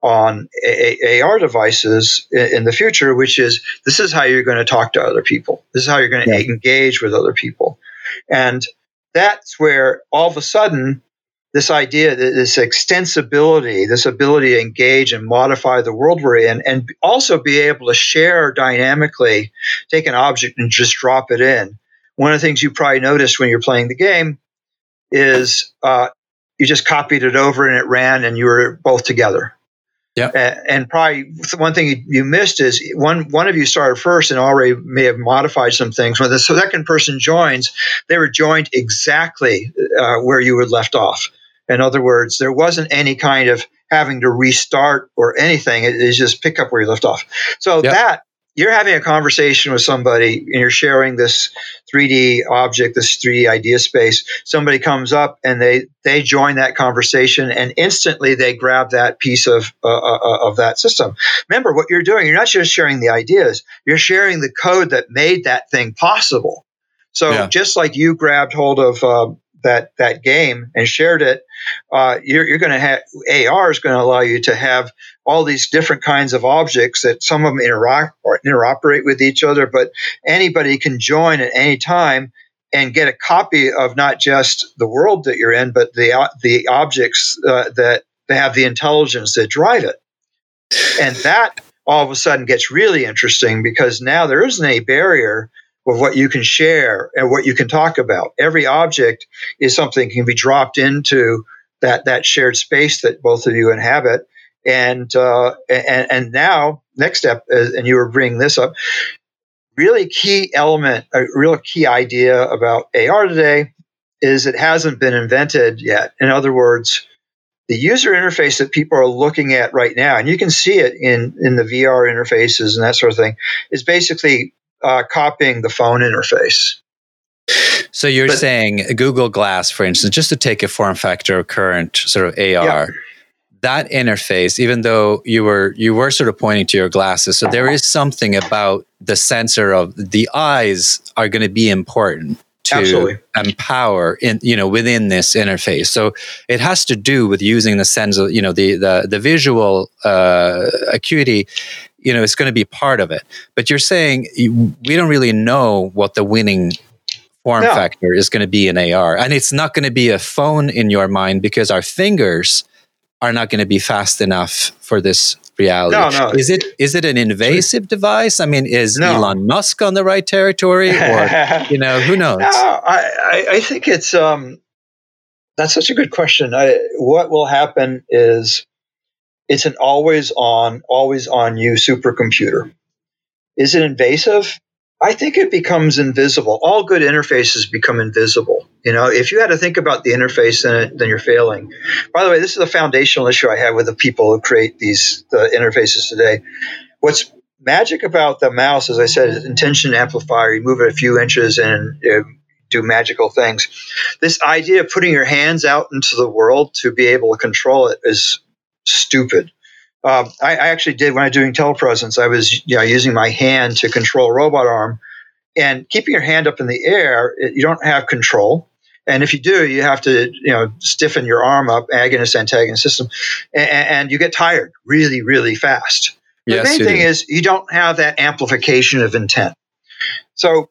on a- a- AR devices in, in, the future, which is this is how you're going to talk to other people. This is how you're going to yeah. engage with other people. And that's where all of a sudden this idea, this extensibility, this ability to engage and modify the world we're in, and also be able to share dynamically, take an object and just drop it in. One of the things you probably noticed when you're playing the game is uh, you just copied it over and it ran, and you were both together. Yeah. And probably one thing you missed is one one of you started first and already may have modified some things. When the second person joins, they were joined exactly uh, where you had left off. In other words, there wasn't any kind of having to restart or anything. It is just pick up where you left off. So yep. that you're having a conversation with somebody and you're sharing this 3D object, this 3D idea space. Somebody comes up and they they join that conversation and instantly they grab that piece of uh, uh, uh of that system. Remember what you're doing. You're not just sharing the ideas. You're sharing the code that made that thing possible. So yeah. just like you grabbed hold of uh, that that game and shared it, uh, you're, you're going to have AR is going to allow you to have all these different kinds of objects that some of them interact or interoperate with each other, but anybody can join at any time and get a copy of not just the world that you're in, but the the objects uh, that they have the intelligence that drive it, and that all of a sudden gets really interesting because now there isn't a barrier of what you can share and what you can talk about. Every object is something can be dropped into that that shared space that both of you inhabit. And uh, and and now next step, is, and you were bringing this up, really key element, a real key idea about AR today is it hasn't been invented yet. In other words, the user interface that people are looking at right now, and you can see it in, in the VR interfaces and that sort of thing, is basically uh, copying the phone interface. So you're but, saying Google Glass, for instance, just to take a form factor of current sort of AR, yeah. that interface, even though you were you were sort of pointing to your glasses, so there is something about the sensor of the eyes are going to be important to Absolutely. empower in you know within this interface so it has to do with using the sense of you know the the, the visual uh, acuity you know, it's going to be part of it. But you're saying we don't really know what the winning form no. factor is going to be in AR. And it's not going to be a phone in your mind because our fingers are not going to be fast enough for this reality. No, no. Is it is it an invasive device? I mean, is no. Elon Musk on the right territory, or you know, who knows? No, I, I think it's um, that's such a good question. I, what will happen is it's an always on, always on you supercomputer. Is it invasive? I think it becomes invisible. All good interfaces become invisible. You know, if you had to think about the interface, then, then you're failing. By the way, this is a foundational issue I have with the people who create these the interfaces today. What's magic about the mouse, as I said, is intention amplifier. You move it a few inches and do magical things. This idea of putting your hands out into the world to be able to control it is stupid. Um, I, I, actually did when I was doing telepresence. I was you know, using my hand to control a robot arm, and keeping your hand up in the air, it, you don't have control. And if you do, you have to you know stiffen your arm up, agonist antagonist system, and, and you get tired really really fast. Yes, the main thing is you don't have that amplification of intent. So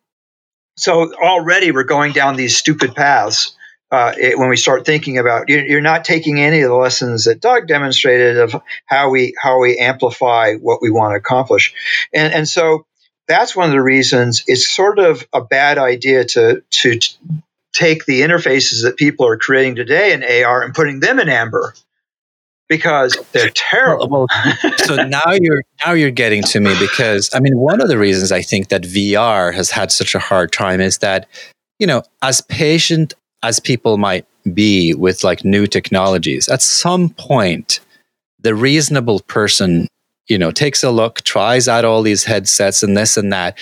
so already we're going down these stupid paths uh, it, when we start thinking about you're, you're, not taking any of the lessons that Doug demonstrated of how we how we amplify what we want to accomplish, and and so that's one of the reasons it's sort of a bad idea to to take the interfaces that people are creating today in AR and putting them in Amber because they're terrible. so now you're now you're getting to me because I mean one of the reasons I think that VR has had such a hard time is that you know as patient as people might be with like new technologies, at some point, the reasonable person, you know, takes a look, tries out all these headsets and this and that,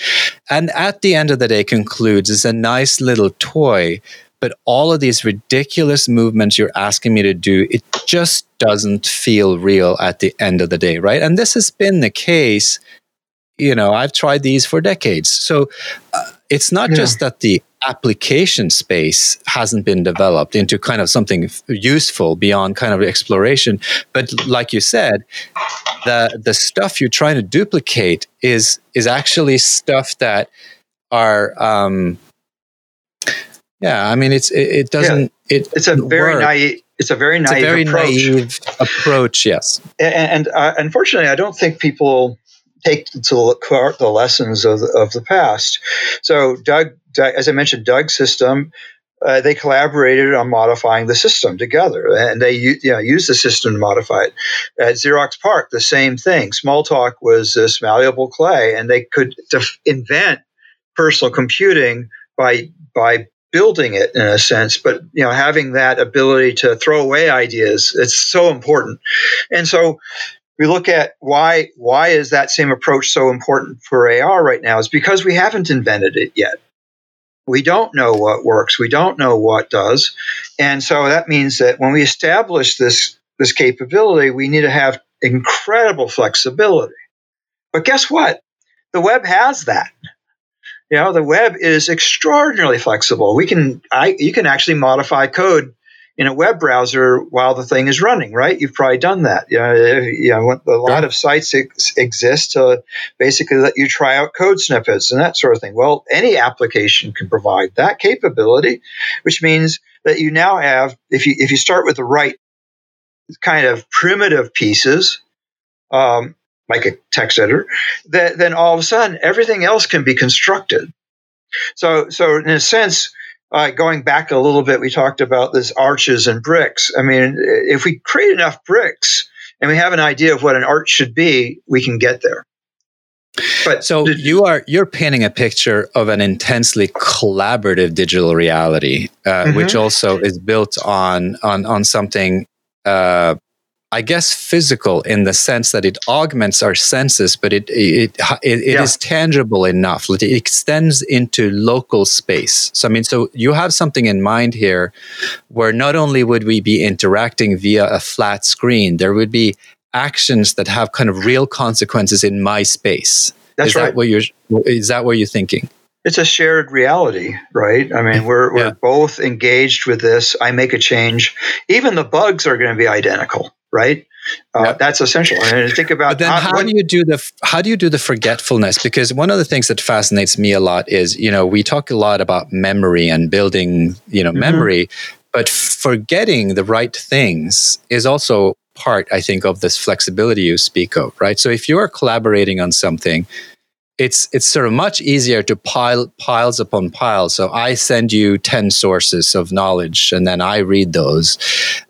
and at the end of the day concludes it's a nice little toy. But all of these ridiculous movements you're asking me to do, it just doesn't feel real at the end of the day, right? And this has been the case. You know, I've tried these for decades. So uh, it's not yeah. just that the application space hasn't been developed into kind of something useful beyond kind of exploration. But like you said, the the stuff you're trying to duplicate is is actually stuff that are um, yeah, I mean it's it, it doesn't yeah. it it's a very work. naive it's a very naive, a very approach. naive approach. Yes, and, and uh, unfortunately, I don't think people take to heart the lessons of of the past. So Doug as I mentioned, Doug's system, uh, they collaborated on modifying the system together, and they you know, used the system to modify it. At Xerox PARC, the same thing. Smalltalk was this malleable clay, and they could def- invent personal computing by by building it in a sense but you know having that ability to throw away ideas it's so important and so we look at why why is that same approach so important for AR right now is because we haven't invented it yet. We don't know what works. We don't know what does. And so that means that when we establish this this capability we need to have incredible flexibility. But guess what? The web has that. You know the web is extraordinarily flexible. We can i you can actually modify code in a web browser while the thing is running, right? You've probably done that. You know, you know a lot of sites ex- exist to basically let you try out code snippets and that sort of thing. Well, any application can provide that capability, which means that you now have, if you if you start with the right kind of primitive pieces, um, like a text editor, that, then all of a sudden everything else can be constructed. So, so in a sense, uh, going back a little bit, we talked about this arches and bricks. I mean, if we create enough bricks and we have an idea of what an arch should be, we can get there. But so you are you're painting a picture of an intensely collaborative digital reality, uh, mm-hmm. which also is built on on on something uh, I guess physical in the sense that it augments our senses, but it it it, it yeah. is tangible enough. It extends into local space. So I mean, so you have something in mind here, where not only would we be interacting via a flat screen, there would be actions that have kind of real consequences in my space. That's is right. That what you're is that what you're thinking? It's a shared reality, right? I mean, we're we're both engaged with this. I make a change. Even the bugs are going to be identical right? Uh, yep. That's essential. And think about. But then, how, how do you do the how do you do the forgetfulness? Because one of the things that fascinates me a lot is you know we talk a lot about memory and building you know mm-hmm. memory, but forgetting the right things is also part, I think, of this flexibility you speak of, right? So if you're collaborating on something it's it's sort of much easier to pile piles upon piles. So I send you ten sources of knowledge, and then I read those.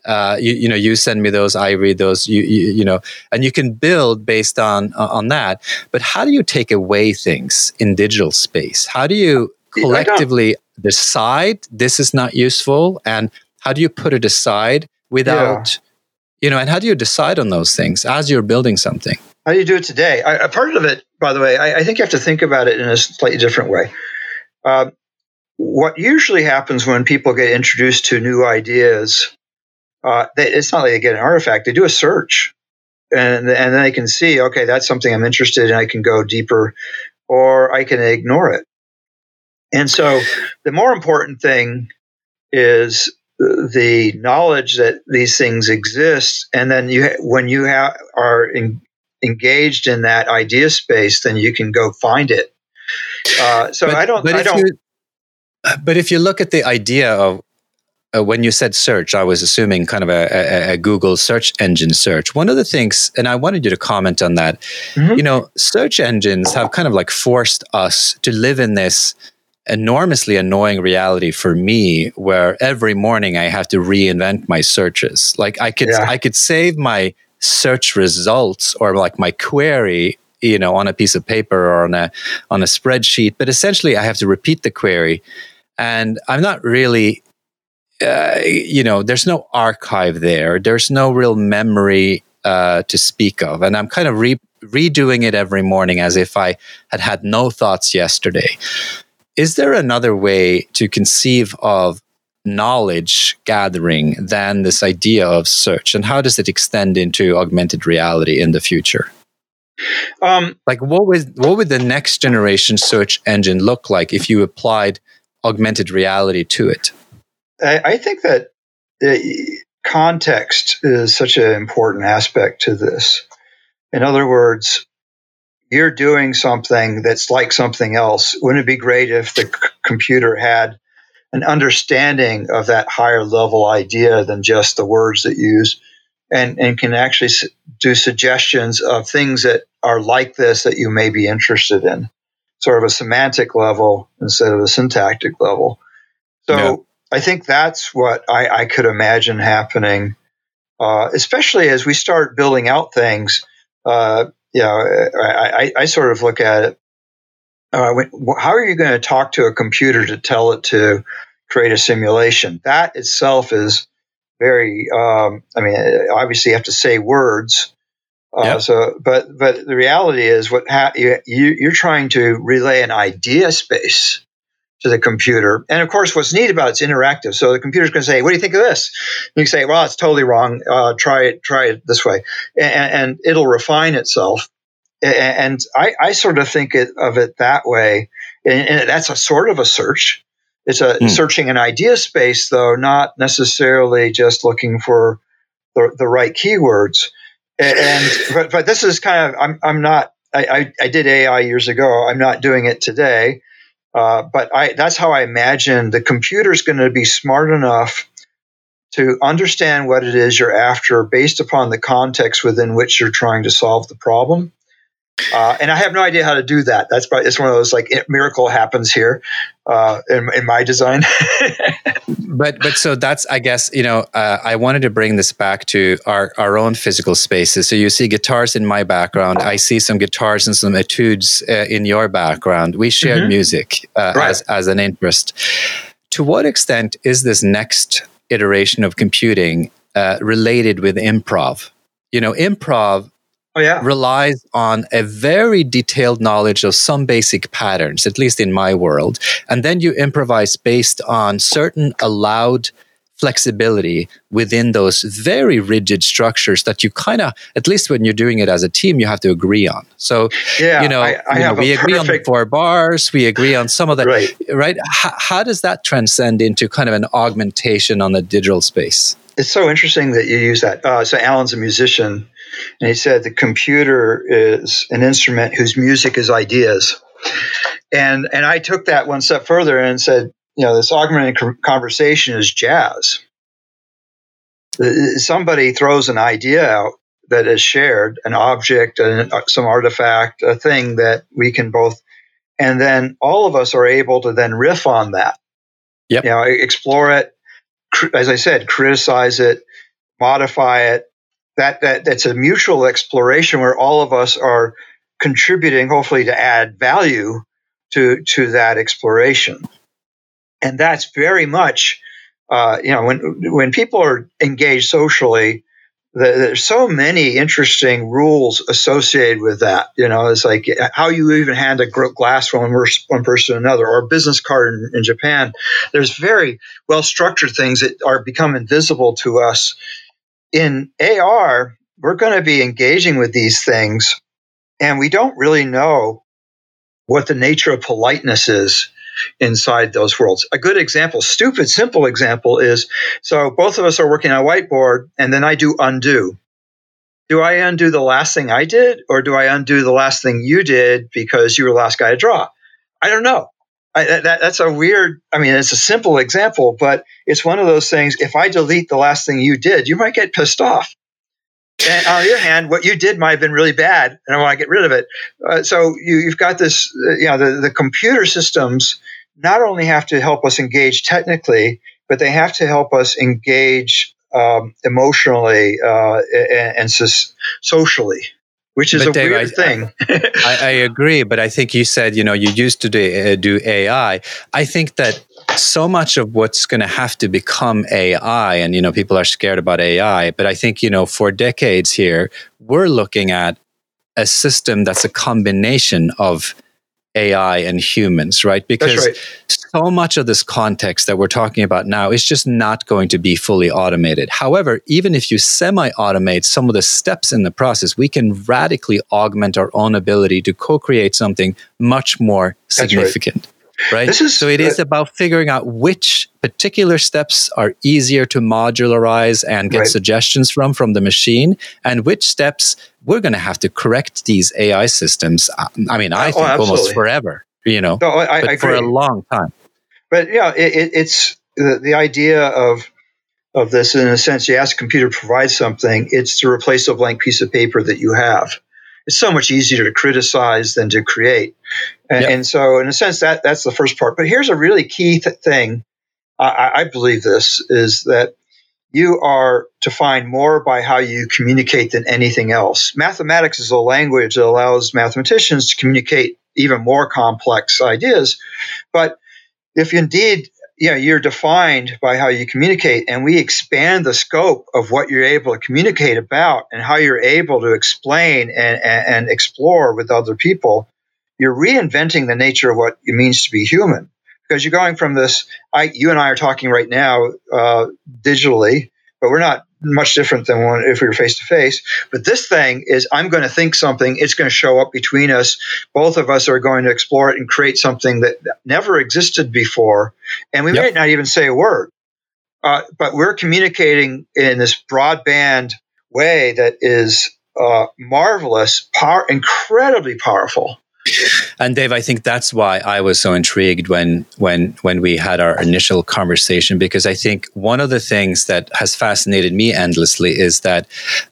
Uh, you, you know, you send me those, I read those. You, you, you know, and you can build based on uh, on that. But how do you take away things in digital space? How do you collectively decide this is not useful, and how do you put it aside without, yeah. You know, and how do you decide on those things as you're building something? How do you do it today? I, a part of it, by the way, I, I, think you have to think about it in a slightly different way. Uh, what usually happens when people get introduced to new ideas, uh, they, it's not like they get an artifact; they do a search, and and then they can see, okay, that's something I'm interested in. I can go deeper, or I can ignore it. And so, the more important thing is the knowledge that these things exist, and then you, when you ha- are in, engaged in that idea space, then you can go find it. Uh, so but, I don't. I don't. You, but if you look at the idea of uh, when you said search, I was assuming kind of a, a, a, Google search engine search. One of the things, and I wanted you to comment on that. Mm-hmm. You know, search engines have kind of like forced us to live in this enormously annoying reality for me where every morning I have to reinvent my searches. Like I could yeah. I could save my search results or like my query you know on a piece of paper or on a on a spreadsheet but essentially i have to repeat the query and i'm not really uh, you know there's no archive there there's no real memory uh, to speak of and i'm kind of re- redoing it every morning as if i had had no thoughts yesterday is there another way to conceive of knowledge gathering than this idea of search? And how does it extend into augmented reality in the future? Um, like what would what would the next generation search engine look like if you applied augmented reality to it? I, I think that context is such an important aspect to this. In other words you're doing something that's like something else wouldn't it be great if the c- computer had an understanding of that higher level idea than just the words that you use and, and can actually do suggestions of things that are like this that you may be interested in sort of a semantic level instead of a syntactic level so yeah. i think that's what I, I could imagine happening uh, especially as we start building out things uh, you know, I, I, I, sort of look at it uh, how are you going to talk to a computer to tell it to create a simulation? That itself is very. Um, I mean, obviously, you have to say words. Uh, yep. So, but but the reality is, what ha- you, you're trying to relay an idea space to the computer. And of course, what's neat about it's interactive. So the computer's going to say, "What do you think of this?" And you say, "Well, it's totally wrong. Uh, try it. Try it this way," and, and it'll refine itself and I, I sort of think it, of it that way. And, and, that's a sort of a search. It's a mm. searching an idea space, though, not necessarily just looking for the, the right keywords. And, and but, but this is kind of I'm I'm not I, I, I did AI years ago. I'm not doing it today. Uh, but I, that's how I imagine the computer is going to be smart enough to understand what it is you're after based upon the context within which you're trying to solve the problem. Uh, and I have no idea how to do that. That's probably, it's one of those like miracle happens here uh, in, in, my design. but but so that's I guess you know uh, I wanted to bring this back to our our own physical spaces. So you see guitars in my background. I see some guitars and some etudes uh, in your background. We share mm-hmm. music uh, right. as as an interest. To what extent is this next iteration of computing uh, related with improv? You know, improv Oh, yeah. relies on a very detailed knowledge of some basic patterns, at least in my world. And then you improvise based on certain allowed flexibility within those very rigid structures that you kind of, at least when you're doing it as a team, you have to agree on. So, yeah, you know, I, I you know we agree perfect... on the four bars, we agree on some of that, right? right? How, how does that transcend into kind of an augmentation on the digital space? it's so interesting that you use that. Uh, so Alan's a musician, and he said the computer is an instrument whose music is ideas. And and I took that one step further and said, you know, this augmented conversation is jazz. Uh, uh, somebody throws an idea out that is shared, an object, an, uh, some artifact, a thing that we can both, and then all of us are able to then riff on that. Yep. You know, explore it, as I said, criticize it, modify it. That that that's a mutual exploration where all of us are contributing, hopefully, to add value to to that exploration. And that's very much, uh, you know, when when people are engaged socially, there's so many interesting rules associated with that. You know, it's like how you even hand a glass from one person to another, or a business card in, in Japan. There's very well structured things that are become invisible to us. In AR, we're going to be engaging with these things, and we don't really know what the nature of politeness is inside those worlds. A good example, stupid, simple example is so both of us are working on a whiteboard and then I do undo. Do I undo the last thing I did or do I undo the last thing you did because you were the last guy to draw? I don't know. I, that, that's a weird, I mean, it's a simple example, but it's one of those things. If I delete the last thing you did, you might get pissed off. And on the other hand, what you did might have been really bad, and I want to get rid of it. Uh, so you, have got this, uh, you know, the, the computer systems not only have to help us engage technically, but they have to help us engage um, emotionally uh, and, and socially which is but a Dave, weird I, thing. I, I, agree, but I think you said you know you used to do, uh, do AI. I think that so much of what's going to have to become AI, and you know people are scared about AI, but I think you know for decades here we're looking at a system that's a combination of AI and humans, right? Because right. so much of this context that we're talking about now is just not going to be fully automated. However, even if you semi automate some of the steps in the process, we can radically augment our own ability to co create something much more significant. Right. right? Is, so it uh, is about figuring out which particular steps are easier to modularize and get right. suggestions from from the machine, and which steps we're going to have to correct these AI systems. Uh, I mean, I oh, think almost forever, you know, no, I, I for a long time. But yeah, it, it's the, the idea of of this in a sense. You ask a computer to provide something; it's to replace a blank piece of paper that you have. It's so much easier to criticize than to create, and, yep. and so in a sense that that's the first part. But here's a really key th- thing. I, I believe this is that you are to find more by how you communicate than anything else. Mathematics is a language that allows mathematicians to communicate even more complex ideas. But if indeed you know, you're defined by how you communicate, and we expand the scope of what you're able to communicate about and how you're able to explain and, and, and explore with other people, you're reinventing the nature of what it means to be human because you're going from this. I, you and I are talking right now uh, digitally, but we're not much different than one if we were face to face. But this thing is, I'm going to think something. It's going to show up between us. Both of us are going to explore it and create something that never existed before, and we yep. might not even say a word. Uh, but we're communicating in this broadband way that is uh, marvelous, power, incredibly powerful. And Dave, I think that's why I was so intrigued when when when we had our initial conversation because I think one of the things that has fascinated me endlessly is that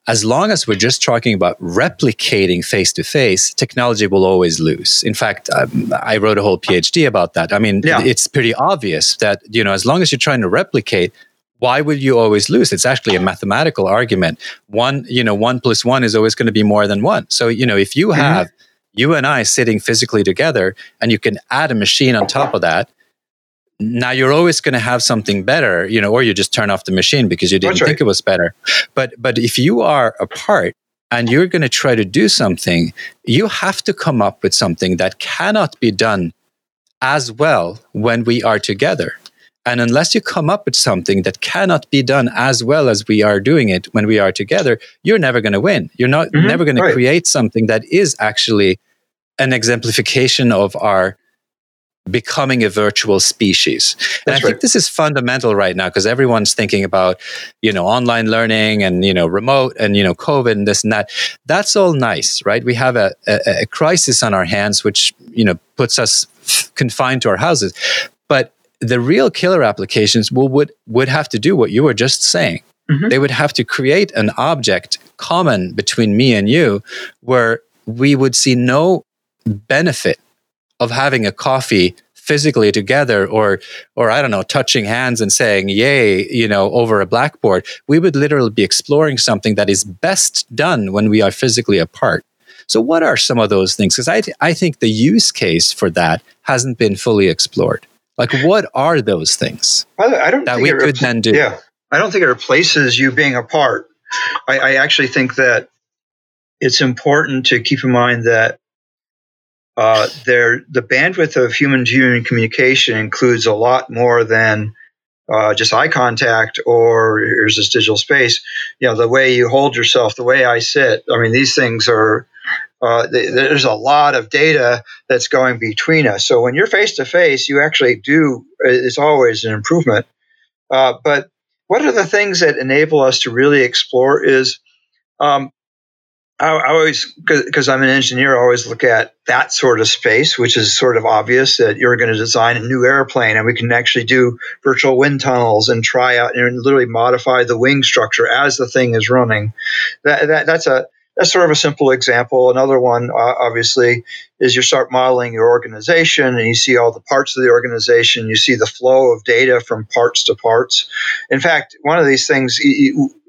as long as we're just talking about replicating face to face, technology will always lose. In fact, um, I wrote a whole PhD about that. I mean, yeah. it's pretty obvious that you know as long as you're trying to replicate why would you always lose it's actually a mathematical argument one you know one plus one is always going to be more than one so you know if you mm-hmm. have you and I sitting physically together, and you can add a machine on top of that. Now you're always going to have something better, you know, or you just turn off the machine because you didn't right. think it was better. But but if you are apart and you're going to try to do something, you have to come up with something that cannot be done as well when we are together. And unless you come up with something that cannot be done as well as we are doing it when we are together, you're never going to win. You're not mm-hmm, never going right. to create something that is actually an exemplification of our becoming a virtual species. And I think this is fundamental right now because everyone's thinking about, you know, online learning and, you know, remote and, you know, COVID and this and that. That's all nice, right? We have a, a, a crisis on our hands, which, you know, puts us confined to our houses. The real killer applications will, would, would have to do what you were just saying. Mm-hmm. They would have to create an object common between me and you where we would see no benefit of having a coffee physically together or or I don't know touching hands and saying yay you know over a blackboard we would literally be exploring something that is best done when we are physically apart so what are some of those things because I, th- I think the use case for that hasn't been fully explored like what are those things I, don't that we could repl- then do yeah I don't think it replaces you being apart I, I actually think that it's important to keep in mind that uh, there, the bandwidth of human to human communication includes a lot more than uh, just eye contact or here's this digital space. You know, the way you hold yourself, the way I sit. I mean, these things are. Uh, th- there's a lot of data that's going between us. So when you're face to face, you actually do. It's always an improvement. Uh, but what are the things that enable us to really explore? Is um, I, I always, because I'm an engineer, I always look at that sort of space, which is sort of obvious that you're going to design a new airplane and we can actually do virtual wind tunnels and try out and literally modify the wing structure as the thing is running. That, that that's a that's sort of a simple example. Another one, uh, obviously, is you start modeling your organization and you see all the parts of the organization. You see the flow of data from parts to parts. In fact, one of these things,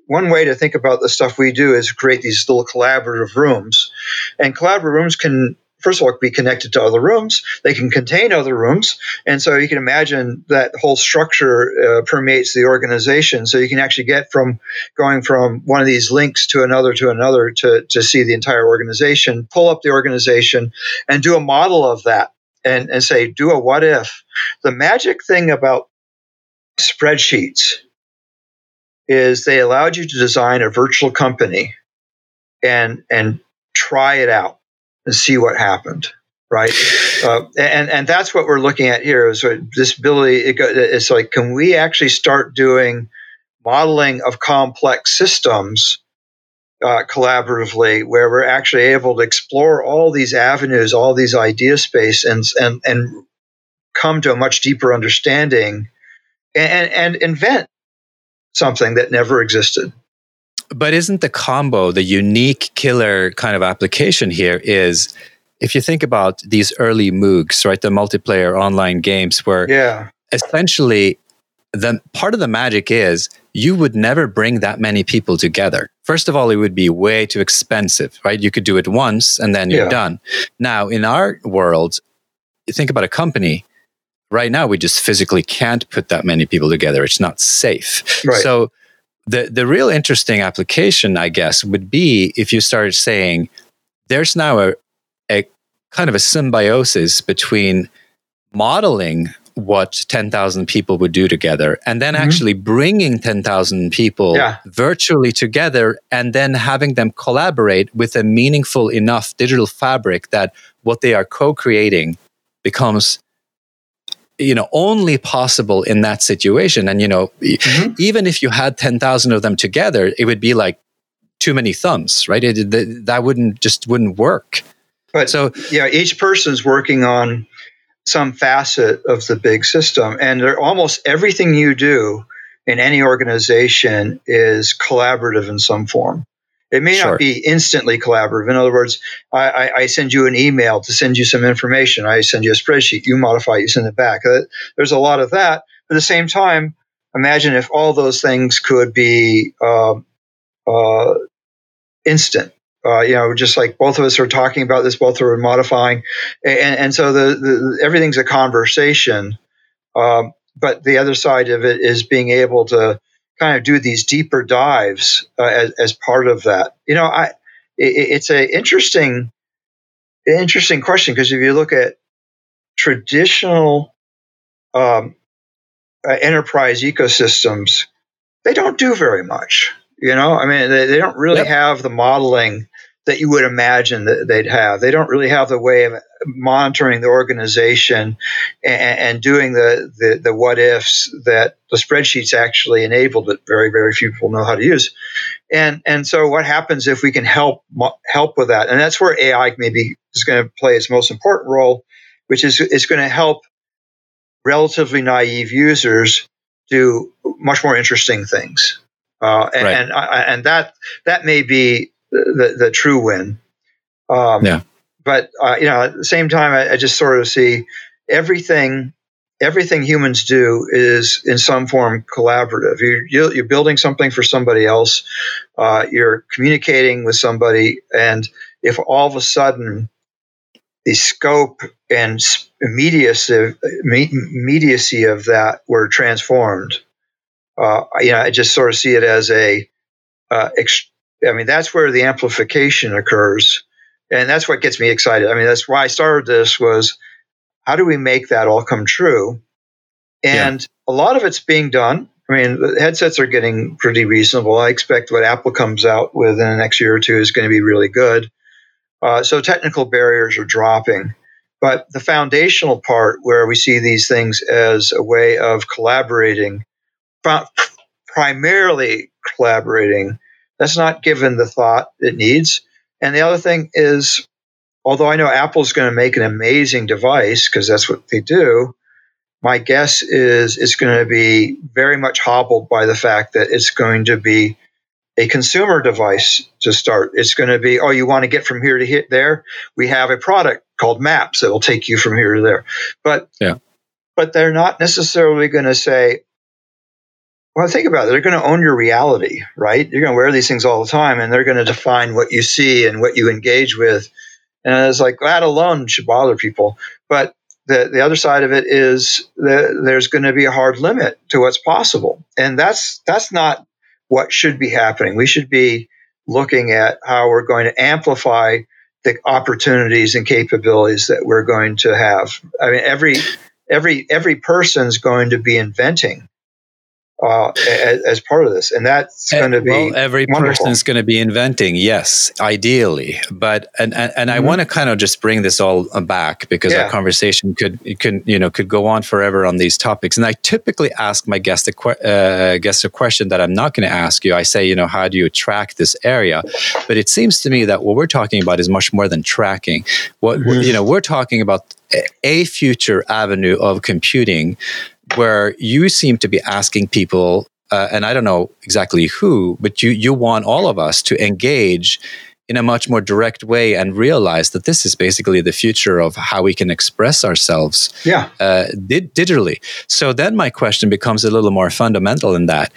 one way to think about the stuff we do is create these little collaborative rooms. And collaborative rooms can first of all be connected to other rooms. They can contain other rooms. And so you can imagine that whole structure uh, permeates the organization. So you can actually get from going from one of these links to another to another to, to see the entire organization pull up the organization and do a model of that and, and say do a what if. The magic thing about spreadsheets is they allowed you to design a virtual company and and try it out and see what happened right uh, and and that's what we're looking at here is this ability it, it's like can we actually start doing modeling of complex systems uh, collaboratively where we're actually able to explore all these avenues all these idea space and and and come to a much deeper understanding and and invent something that never existed. But isn't the combo, the unique killer kind of application here is if you think about these early MOOCs, right, the multiplayer online games where yeah. essentially the part of the magic is you would never bring that many people together. First of all, it would be way too expensive, right? You could do it once and then you're yeah. done. Now, in our world, you think about a company, right now we just physically can't put that many people together. It's not safe. Right. So the the real interesting application, I guess, would be if you started saying there's now a, a kind of a symbiosis between modeling what 10,000 people would do together and then mm-hmm. actually bringing 10,000 people yeah. virtually together and then having them collaborate with a meaningful enough digital fabric that what they are co-creating becomes you know only possible in that situation. And you know mm-hmm. even if you had 10,000 of them together it would be like too many thumbs right? It, that, that wouldn't just wouldn't work. But so yeah each person's working on some facet of the big system and almost everything you do in any organization is collaborative in some form it may sure. not be instantly collaborative. In other words, I, I, I, send you an email to send you some information. I send you a spreadsheet. You modify, It, you send it back. Uh, there's a lot of that. But at the same time, imagine if all those things could be uh, uh, instant. Uh, you know, just like both of us are talking about this, both are modifying, and, and so the, the, everything's a conversation. Um, but the other side of it is being able to kind of do these deeper dives uh, as, as part of that. You know, I it, it's an interesting interesting question because if you look at traditional um, uh, enterprise ecosystems, they don't do very much. You know, I mean, they, they don't really yep. have the modeling that you would imagine that they'd have. They don't really have the way of monitoring the organization and, and doing the, the, the what ifs that the spreadsheets actually enabled that very very few people know how to use. And and so what happens if we can help help with that? And that's where AI maybe is going to play its most important role, which is it's going to help relatively naive users do much more interesting things. Uh, and, right. and, and that that may be the, the true win. Um, yeah. But uh, you know, at the same time, I, I, just sort of see everything. Everything humans do is in some form collaborative. You're, you're building something for somebody else. Uh, you're communicating with somebody, and if all of a sudden the scope and immediacy, immediacy of that were transformed, uh, you know, I just sort of see it as a uh, ex- I mean, that's where the amplification occurs. And that's what gets me excited. I mean, that's why I started this was how do we make that all come true? And yeah. a lot of it's being done. I mean, the headsets are getting pretty reasonable. I expect what Apple comes out with in the next year or two is going to be really good. Uh, so technical barriers are dropping. But the foundational part where we see these things as a way of collaborating, primarily collaborating that's not given the thought it needs. And the other thing is, although I know Apple's going to make an amazing device because that's what they do, my guess is it's going to be very much hobbled by the fact that it's going to be a consumer device to start. It's going to be, oh, you want to get from here to here, there? We have a product called Maps that will take you from here to there. But yeah. but they're not necessarily going to say, well, think about it. They're going to own your reality, right? You're going to wear these things all the time, and they're going to define what you see and what you engage with. And it's like that alone should bother people. But the, the other side of it is that there's going to be a hard limit to what's possible, and that's that's not what should be happening. We should be looking at how we're going to amplify the opportunities and capabilities that we're going to have. I mean, every every every person's going to be inventing uh, as, as, part of this, and that's eh, going to be well. Every person is going to be inventing, yes, ideally, but and and, and mm-hmm. I want to kind of just bring this all back because yeah. our conversation could could you know could go on forever on these topics. And I typically ask my guest a uh, guest a question that I'm not going to ask you. I say, you know, how do you track this area? But it seems to me that what we're talking about is much more than tracking. What mm-hmm. you know, we're talking about a future avenue of computing where you seem to be asking people, uh, and I don't know exactly who, but you you want all of us to engage in a much more direct way and realize that this is basically the future of how we can express ourselves yeah. uh, di- digitally. So then my question becomes a little more fundamental in that.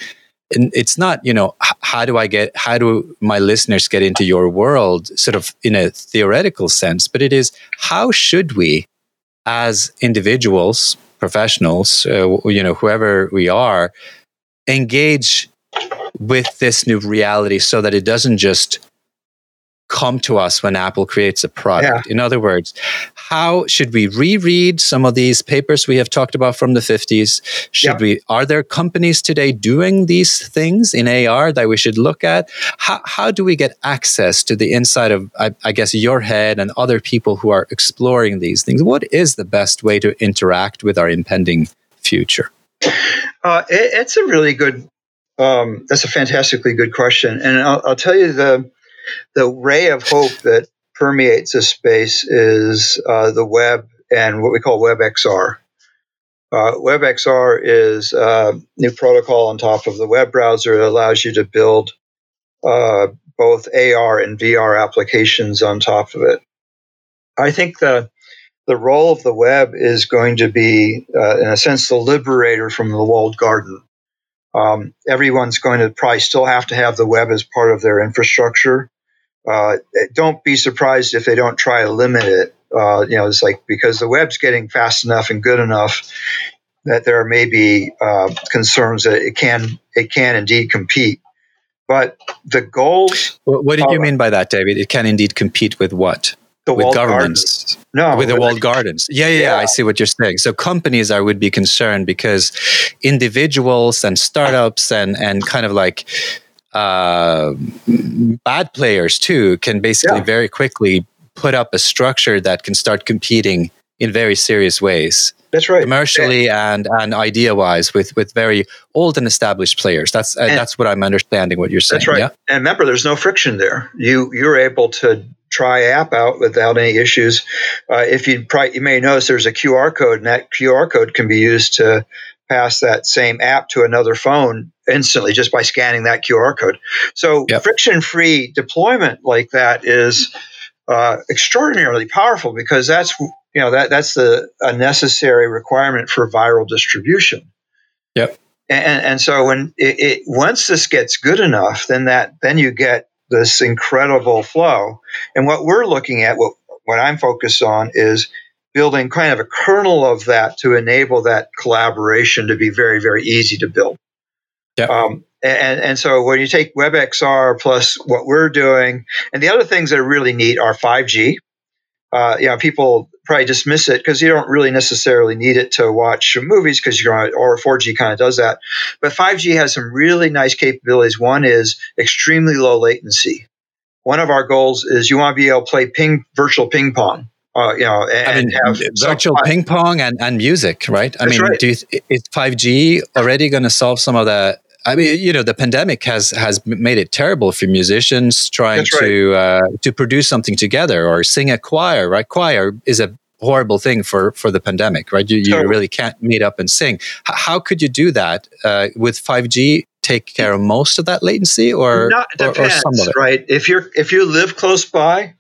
And it's not, you know, h- how do I get, how do my listeners get into your world, sort of in a theoretical sense, but it is how should we, as individuals, professionals, uh, you know, whoever we are, engage with this new reality so that it doesn't just come to us when Apple creates a product. Yeah. In other words, how should we reread some of these papers we have talked about from the 50s? Should yeah. we are there companies today doing these things in AR that we should look at? How, how do we get access to the inside of I, I guess your head and other people who are exploring these things? What is the best way to interact with our impending future? Uh, it, it's a really good um, that's a fantastically good question, and I'll, I'll tell you the the ray of hope that permeates this space is uh, the web and what we call WebXR. Uh, WebXR is a new protocol on top of the web browser that allows you to build uh, both AR and VR applications on top of it. I think the the role of the web is going to be, uh, in a sense, the liberator from the walled garden. Um, everyone's going to probably still have to have the web as part of their infrastructure, uh, don't be surprised if they don't try to limit it. Uh, you know, it's like because the web's getting fast enough and good enough that there may be uh, concerns that it can it can indeed compete. But the goals. What did you mean by that, David? It can indeed compete with what? The with governments. Gardens. No, with the walled gardens. Yeah, yeah, yeah, I see what you're saying. So companies, I would be concerned because individuals and startups and and kind of like uh, bad players too can basically yeah. very quickly put up a structure that can start competing in very serious ways. That's right. Commercially and and idea wise, with with very old and established players. That's uh, that's what I'm understanding. What you're saying. That's right. Yeah? And remember, there's no friction there. You you're able to try app out without any issues. Uh, if you probably, you may notice there's a QR code, and that QR code can be used to pass that same app to another phone instantly just by scanning that QR code. So yep. friction-free deployment like that is uh, extraordinarily powerful because that's you know that that's the a necessary requirement for viral distribution. Yep. And, and so when it, it, once this gets good enough, then that then you get this incredible flow. And what we're looking at, what what I'm focused on, is building kind of a kernel of that to enable that collaboration to be very very easy to build. Yep. Um, and, and so when you take WebXR plus what we're doing, and the other things that are really neat are 5G. Uh, you know, people probably dismiss it because you don't really necessarily need it to watch movies because you're on, or 4G kind of does that. But 5G has some really nice capabilities. One is extremely low latency. One of our goals is you want to be able to play ping virtual ping pong. Uh, you know, and, I mean, have virtual ping pong and, and music, right? I mean, right. do you, is 5G already going to solve some of the I mean, you know, the pandemic has has made it terrible for musicians trying right. to uh, to produce something together or sing a choir. Right, choir is a horrible thing for for the pandemic. Right, you, you really can't meet up and sing. H- how could you do that uh, with five G? Take care of most of that latency, or, Not, depends, or, or some of it. Right, if you're if you live close by,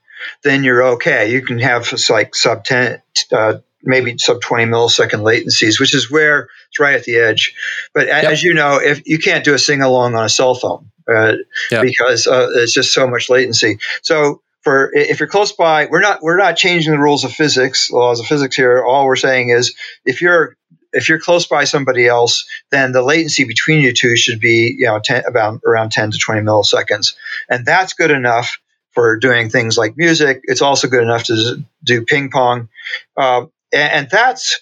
then you're okay. You can have like sub ten. Uh, maybe sub 20 millisecond latencies, which is where it's right at the edge. But yep. as you know, if you can't do a sing along on a cell phone uh, yep. because uh, it's just so much latency. So for if you're close by, we're not we're not changing the rules of physics, laws of physics here. All we're saying is if you're if you're close by somebody else, then the latency between you two should be you know 10, about around 10 to 20 milliseconds, and that's good enough for doing things like music. It's also good enough to do ping pong. Uh, and, and that's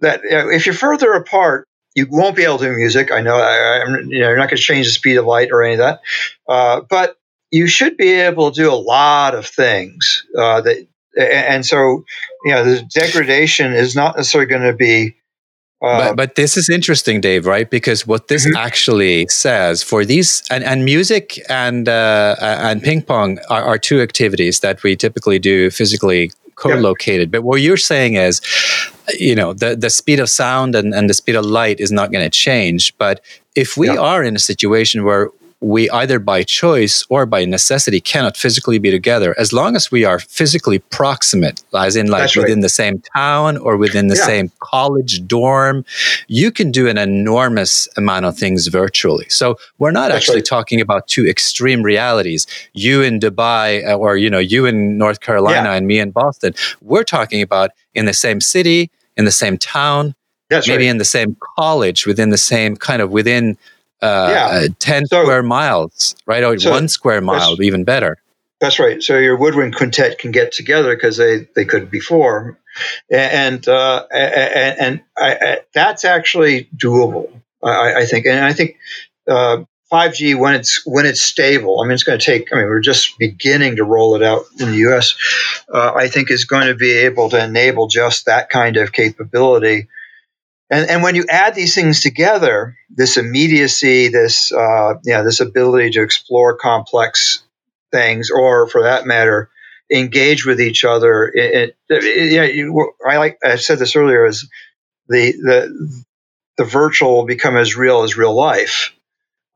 that. if you're further apart, you won't be able to do music. I know, I, you know, you're not going to change the speed of light or any of that, uh, but you should be able to do a lot of things. Uh, that, and so, you know, the degradation is not necessarily going to be but, but, this is interesting, Dave, right? Because what this mm-hmm. actually says for these and, and music and uh, and ping pong are, are, two activities that we typically do physically co-located. But what you're saying is, you know, the, the speed of sound and, and the speed of light is not going to change. But if we are in a situation where we either by choice or by necessity cannot physically be together as long as we are physically proximate as in like within the same town or within the yeah. same college dorm you can do an enormous amount of things virtually so we're not That's actually right. talking about two extreme realities you in dubai uh, or you know you in north carolina yeah. and me in boston we're talking about in the same city in the same town That's maybe right. in the same college within the same kind of within uh, yeah. Uh, 10 so, square miles, right? Or so one square mile, even better. That's right. So your woodwind quintet can get together because they, they could before. And, uh, and, and I, I, that's actually doable, I, I, think. And I think uh, 5G, when it's, when it's stable, I mean, it's going to take, I mean, we're just beginning to roll it out in the US, uh, I think is going to be able to enable just that kind of capability and, and when you add these things together, this immediacy, this uh, this ability to explore complex things, or for that matter, engage with each other. It, it, it, you I like I said this earlier is the the the virtual will become as real as real life,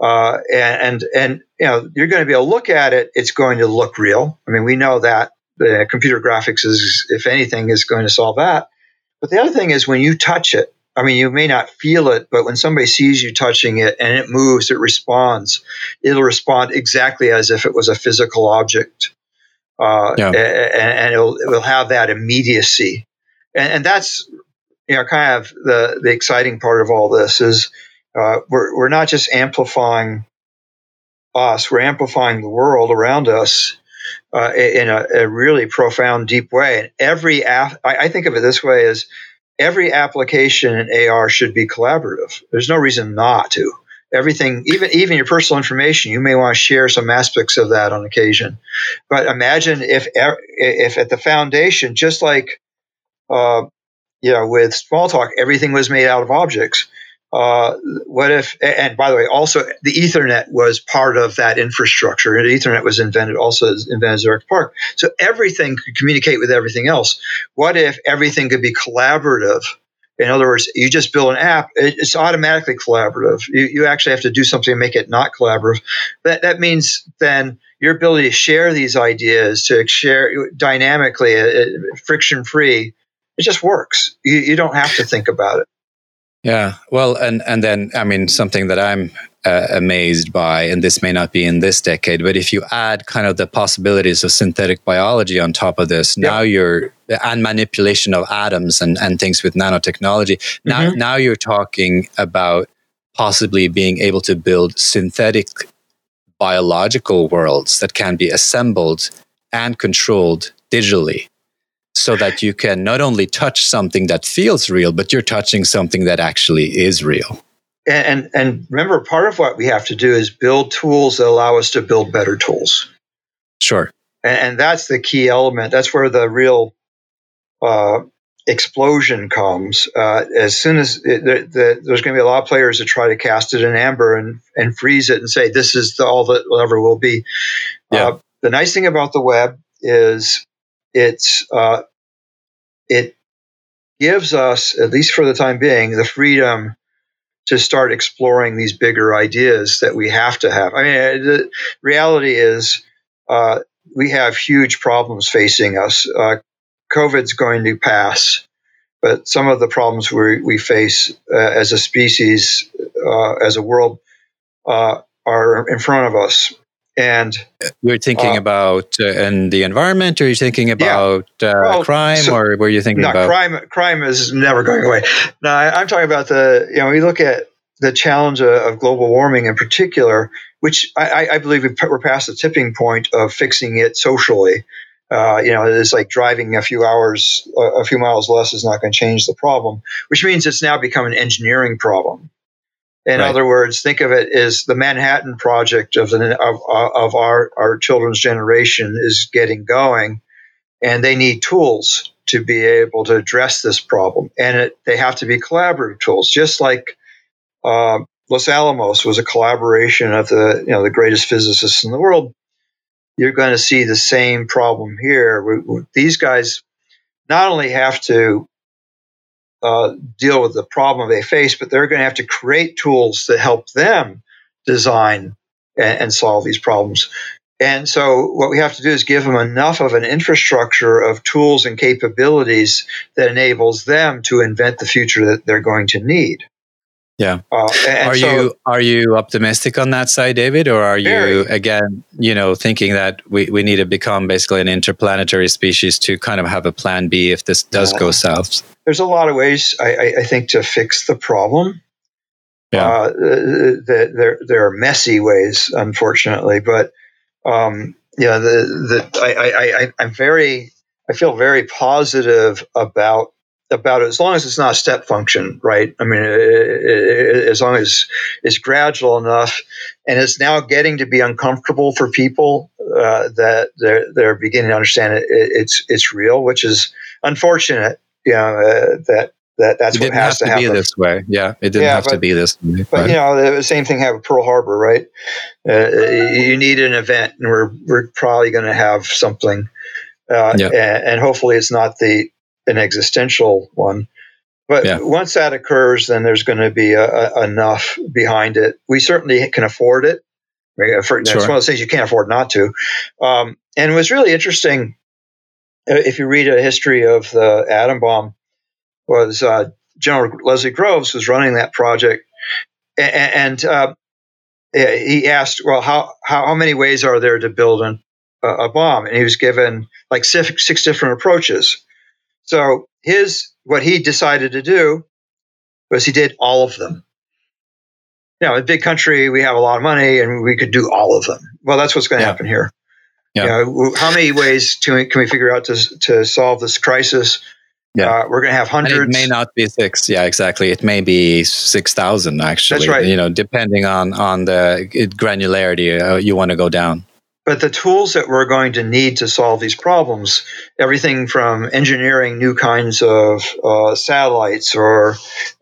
uh, and, and and you know you're going to be able to look at it. It's going to look real. I mean, we know that the computer graphics is, if anything, is going to solve that. But the other thing is when you touch it, I mean, you may not feel it, but when somebody sees you touching it and it moves, it responds. It'll respond exactly as if it was a physical object, uh, yeah. and, and it'll, it will have that immediacy, and, and, that's you know kind of the the exciting part of all this is uh, we're we're not just amplifying us, we're amplifying the world around us. Uh, in a, a, really profound, deep way, and every af- I, I think of it this way: is every application in AR should be collaborative. There's no reason not to. everything, even even your personal information, you may want to share some aspects of that on occasion. But imagine if if at the foundation, just like uh, know, with Smalltalk, everything was made out of objects. Uh, what if, and by the way, also the Ethernet was part of that infrastructure. And Ethernet was invented also invented Xerox PARC. So everything could communicate with everything else. What if everything could be collaborative? In other words, you just build an app, it's automatically collaborative. You, you actually have to do something to make it not collaborative. That, that means then your ability to share these ideas, to share dynamically, uh, friction free, it just works. You, you don't have to think about it. Yeah, well, and and then I mean something that I'm uh, amazed by, and this may not be in this decade, but if you add kind of the possibilities of synthetic biology on top of this, now you're and manipulation of atoms and and things with nanotechnology. Now mm-hmm. now you're talking about possibly being able to build synthetic biological worlds that can be assembled and controlled digitally so that you can not only touch something that feels real, but you're touching something that actually is real. And, and remember, part of what we have to do is build tools that allow us to build better tools. Sure. And, and that's the key element. That's where the real uh, explosion comes. Uh, as soon as it, the, the, there's going to be a lot of players that try to cast it in amber and, and freeze it and say this is the, all that ever will be. Yeah. Uh, the nice thing about the web is it's uh, it gives us, at least for the time being, the freedom to start exploring these bigger ideas that we have to have. I mean, the reality is uh, we have huge problems facing us. Uh, COVID's going to pass, but some of the problems we, we face uh, as a species, uh, as a world, uh, are in front of us and you're thinking uh, about uh, in the environment or you're thinking about yeah. uh, well, crime so, or were you thinking no, about crime crime is never going away no I, am talking about the you know we look at the challenge of, of global warming in particular which i, I believe we're past the tipping point of fixing it socially uh, you know, it's like driving a few hours, a few miles less is not going to change the problem, which means it's now become an engineering problem. In right. other words, think of it as the Manhattan Project of the of, of our our children's generation is getting going, and they need tools to be able to address this problem, and it, they have to be collaborative tools, just like. Uh, Los Alamos was a collaboration of the you know the greatest physicists in the world. You're going to see the same problem here. We, we, these guys not only have to uh, deal with the problem they face, but they're going to have to create tools that help them design and, and solve these problems. And so, what we have to do is give them enough of an infrastructure of tools and capabilities that enables them to invent the future that they're going to need. Yeah. Uh, are so, you are you optimistic on that side, David, or are very. you again, you know, thinking that we, we need to become basically an interplanetary species to kind of have a plan B if this does go south? There's a lot of ways I, I think to fix the problem. Yeah. Uh, the, there there are messy ways, unfortunately, but um, yeah, the the I, I, I I'm very I feel very positive about about it as long as it's not a step function, right? I mean, it, it, as long as it's gradual enough, and it's now getting to be uncomfortable for people uh, that they're they're beginning to understand it, it's it's real, which is unfortunate. You know uh, that that that's it what has to, to be this way. Yeah, it didn't yeah, have but, to be this. Way, but right? you know, the same thing happened with Pearl Harbor, right? Uh, you need an event, and we're we're probably going to have something. Uh, yep. and, and, hopefully it's not the an existential one. But yeah. once that occurs, then there's going to be a, a, enough behind it. We certainly can afford it. It's sure. one of those things you can't afford not to. Um, and it was really interesting uh, if you read a history of the atom bomb. Was uh, General Leslie Groves was running that project, and, and uh, he asked, "Well, how, how, how many ways are there to build an, a bomb?" And he was given like six, six different approaches. So his what he decided to do was he did all of them. You know, a big country, we have a lot of money, and we could do all of them. Well, that's what's going to yeah. happen here. Yeah. You know, how many ways to, can we figure out to to solve this crisis? Yeah, uh, we're going to have hundreds. And it may not be six. Yeah, exactly. It may be six thousand actually. That's right. You know, depending on on the granularity uh, you want to go down. But the tools that we're going to need to solve these problems, everything from engineering new kinds of uh, satellites or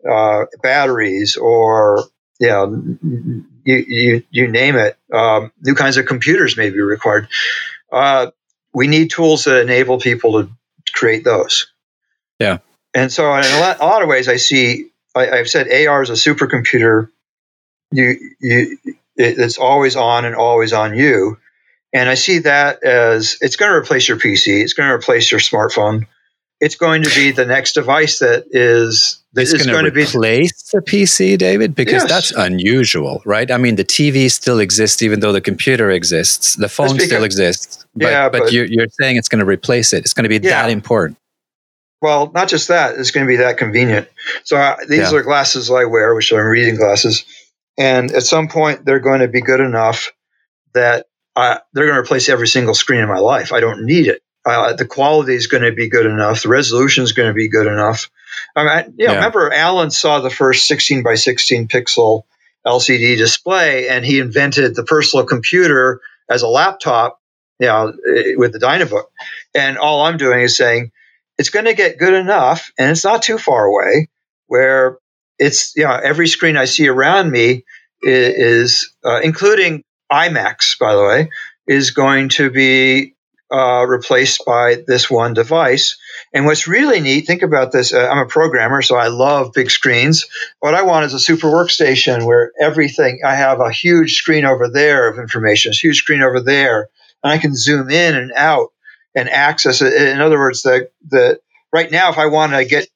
uh, batteries or yeah, you, you, you name it, um, new kinds of computers may be required. Uh, we need tools that enable people to create those. Yeah. And so, in a lot, a lot of ways, I see. I, have said AR is a supercomputer. You, you, it, it's always on and always on you, and I see that as it's going to replace your PC. It's going to replace your smartphone. It's going to be the next device that is it's going, going to replace the PC, David, because yes. that's unusual, right? I mean, the TV still exists, even though the computer exists. The phone because, still exists, but, yeah, but, but you're, you're, saying it's going to replace it. It's going to be yeah. that important. Well, not just that; it's going to be that convenient. So uh, these yeah. are glasses I wear, which are reading glasses, and at some point they're going to be good enough that uh, they're going to replace every single screen in my life. I don't need it. Uh, the quality is going to be good enough. The resolution is going to be good enough. I mean, you know, yeah. remember Alan saw the first 16 by 16 pixel LCD display, and he invented the personal computer as a laptop, you know, with the Dynabook. And all I'm doing is saying it's going to get good enough, and it's not too far away, where it's you know every screen I see around me is, is uh, including iMacs, by the way, is going to be uh, replaced by this one device. And what's really neat, think about this. Uh, I'm a programmer, so I love big screens. What I want is a super workstation where everything, I have a huge screen over there of information, a huge screen over there, and I can zoom in and out and access it. In other words, the, the, right now, if I want to get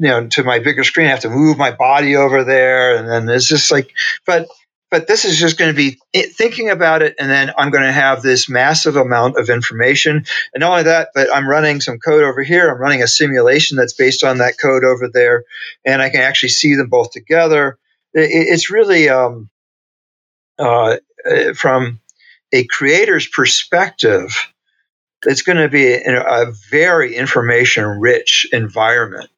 you know to my bigger screen, I have to move my body over there, and then it's just like, but but this is just going to be thinking about it and then i'm going to have this massive amount of information. And not only that but i'm running some code over here. I'm running a simulation that's based on that code over there and i can actually see them both together. It's really um, uh, uh, from a creator's perspective it's going to be a very information rich environment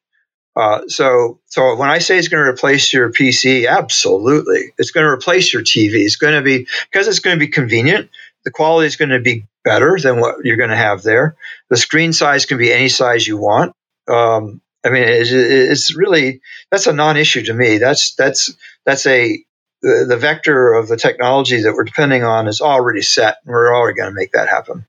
uh, so, so when I say it's going to replace your PC, absolutely, it's going to replace your TV. It's going to be because it's going to be convenient. The quality is going to be better than what you're going to have there. The screen size can be any size you want. Um, I mean, it's, it's, really that's a non-issue to me. That's that's that's a the, the vector of the technology that we're depending on is already set. And we're already going to make that happen.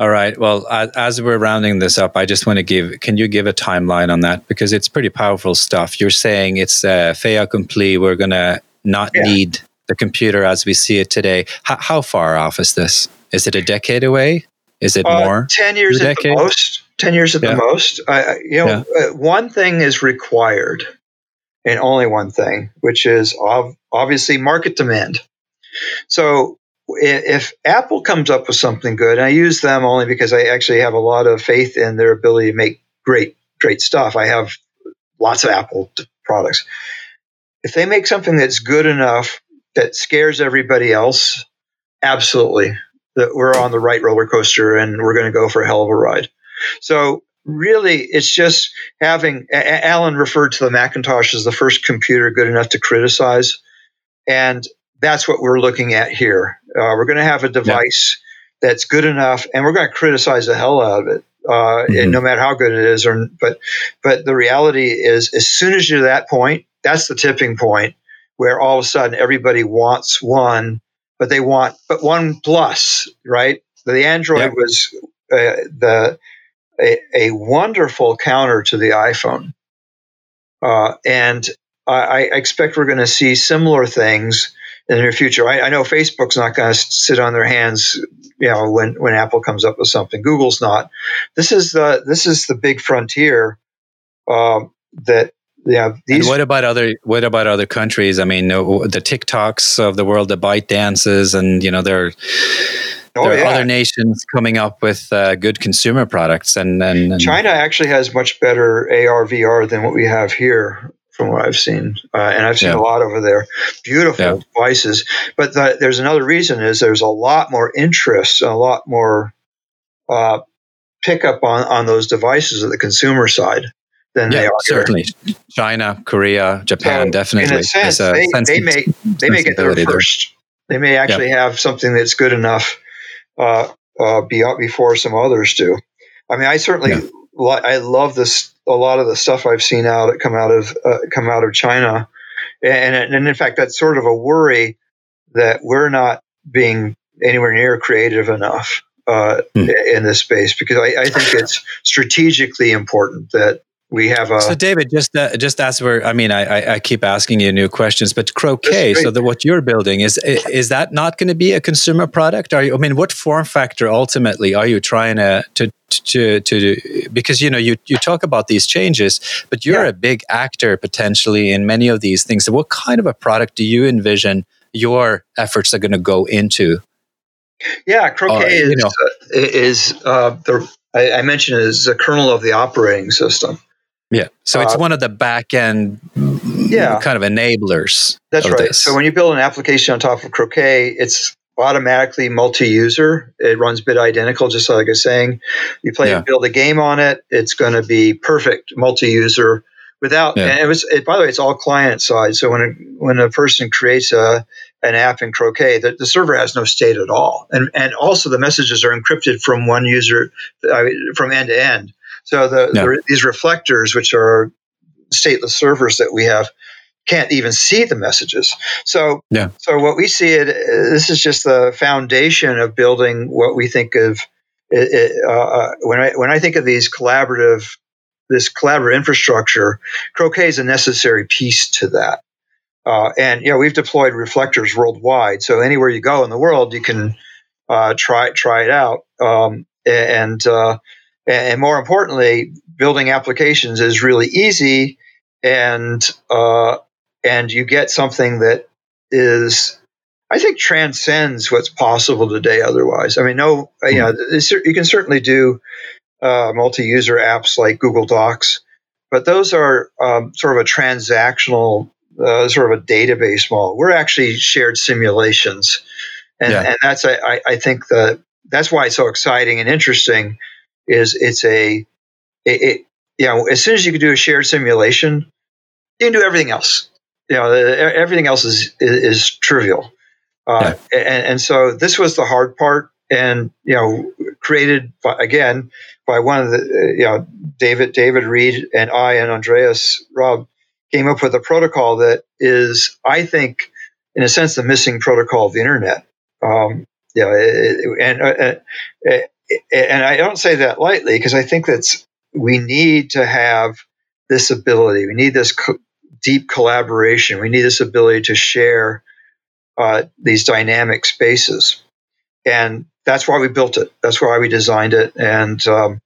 All right. Well, as we're rounding this up, I just want to give. Can you give a timeline on that because it's pretty powerful stuff. You're saying it's uh, fait accompli. We're going to not yeah. need the computer as we see it today. H- how far off is this? Is it a decade away? Is it uh, more? Ten years at the most. Ten years at yeah. the most. I, you know, yeah. uh, one thing is required, and only one thing, which is ov- obviously market demand. So if Apple comes up with something good, and I use them only because I actually have a lot of faith in their ability to make great, great stuff. I have lots of Apple products. If they make something that's good enough that scares everybody else, absolutely, that we're on the right roller coaster and we're going to go for a hell of a ride. So really, it's just having. Alan referred to the Macintosh as the first computer good enough to criticize, and that's what we're looking at here. Uh, we're going to have a device yeah. that's good enough, and we're going to criticize the hell out of it. Uh, mm-hmm. and no matter how good it is, or but but the reality is, as soon as you're at that point, that's the tipping point where all of a sudden everybody wants one, but they want but one plus, right? The Android yep. was uh, the a, a, wonderful counter to the iPhone, uh, and I, I, expect we're going to see similar things in the near future. I, I know Facebook's not going to sit on their hands, you know, when, when Apple comes up with something. Google's not. This is the this is the big frontier um, that yeah. These and what about other what about other countries? I mean, the TikToks of the world, the ByteDances, and you know, there. Oh, there are yeah. other nations coming up with uh, good consumer products, and, and, and, China actually has much better AR VR than what we have here from what I've seen, uh, and I've seen yeah. a lot over there. Beautiful yeah. devices, but the, there's another reason: is there's a lot more interest, a lot more uh, pick up on, on those devices at the consumer side than yeah, they are certainly. Here. China, Korea, Japan, so definitely. In a sense, a they, they, may they may get there first. There. They may actually have something that's good enough uh, uh, be out before some others do. I mean, I certainly I love this a lot of the stuff I've seen out that come out of uh, come out of China, and and in fact, that's sort of a worry that we're not being anywhere near creative enough uh, hmm. in this space because I, I, think it's strategically important that we have a. So, David, just uh, just as we're, I mean, I, I keep asking you new questions, but Croquet, so that what you're building is is that not going to be a consumer product? Are you? I mean, what form factor ultimately are you trying to to to to because you know you you talk about these changes, but you're yeah. a big actor potentially in many of these things. So, what kind of a product do you envision your efforts are going to go into? Yeah, Croquet uh, is, know. uh, is uh, the I, I mentioned is the kernel of the operating system. Yeah. So it's uh, one of the back end yeah. kind of enablers. That's right. This. So when you build an application on top of Croquet, it's automatically multi-user. It runs bit identical, just like I was saying. You play yeah. build a game on it, it's going to be perfect multi-user without. Yeah. And it was. It, by the way, it's all client side. So when a, when a person creates a an app in Croquet, the, the server has no state at all, and and also the messages are encrypted from one user uh, from end to end. So the, yeah. the, these reflectors, which are stateless servers that we have, can't even see the messages. So yeah. So what we see it this is just the foundation of building what we think of. It, uh, uh, when I when I think of these collaborative this collaborative infrastructure, Croquet is a necessary piece to that. Uh, and you know we've deployed reflectors worldwide, so anywhere you go in the world, you can uh, try try it out. Um, and uh, and more importantly, building applications is really easy, and uh, and you get something that is, I think, transcends what's possible today. Otherwise, I mean, no, uh, you know, you can certainly do uh, multi-user apps like Google Docs, but those are um, sort of a transactional, uh, sort of a database model. We're actually shared simulations, and, yeah. and that's I, I think that that's why it's so exciting and interesting is it's a it, it you know as soon as you can do a shared simulation, you can do everything else. You know, everything else is is, is trivial. Uh, yeah. and, and so this was the hard part, and you know, created by, again by one of the you know David David Reed and I and Andreas Raab came up with a protocol that is, I think, in a sense, the missing protocol of the internet. Um, yeah, and uh, uh, and I don't say that lightly because I think that's we need to have this ability. We need this co- deep collaboration. We need this ability to share uh, these dynamic spaces, and that's why we built it. That's why we designed it, and um,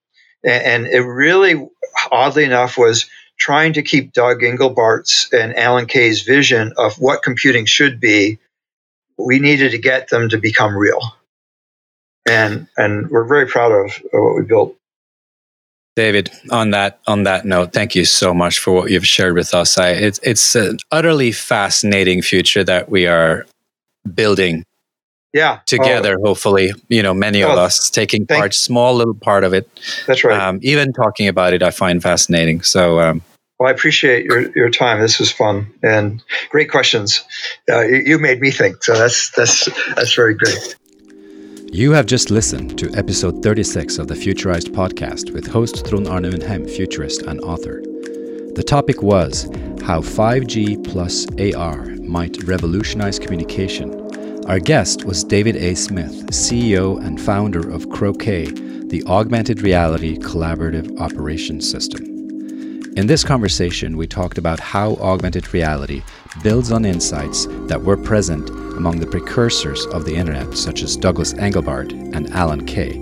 and, and it really, oddly enough, was trying to keep Doug Engelbart's and Alan Kay's vision of what computing should be. We needed to get them to become real and and we're very proud of, of what we built. David, on that on that note, thank you so much for what you've shared with us. I, it's it's an utterly fascinating future that we are building. Yeah, together. Oh. Hopefully, you know, many oh, of us taking thank, part, small little part of it. That's right. Um, even talking about it, I find fascinating. So, um, well, I appreciate your, your time. This was fun and great questions. Uh, you, you made me think, so that's that's that's very great. You have just listened to episode 36 of the Futurized podcast with host Trond Arne futurist and author. The topic was how 5G plus AR might revolutionize communication. Our guest was David A. Smith, CEO and founder of Croquet, the augmented reality collaborative operations system. In this conversation, we talked about how augmented reality builds on insights that were present among the precursors of the internet, such as Douglas Engelbart and Alan Kay.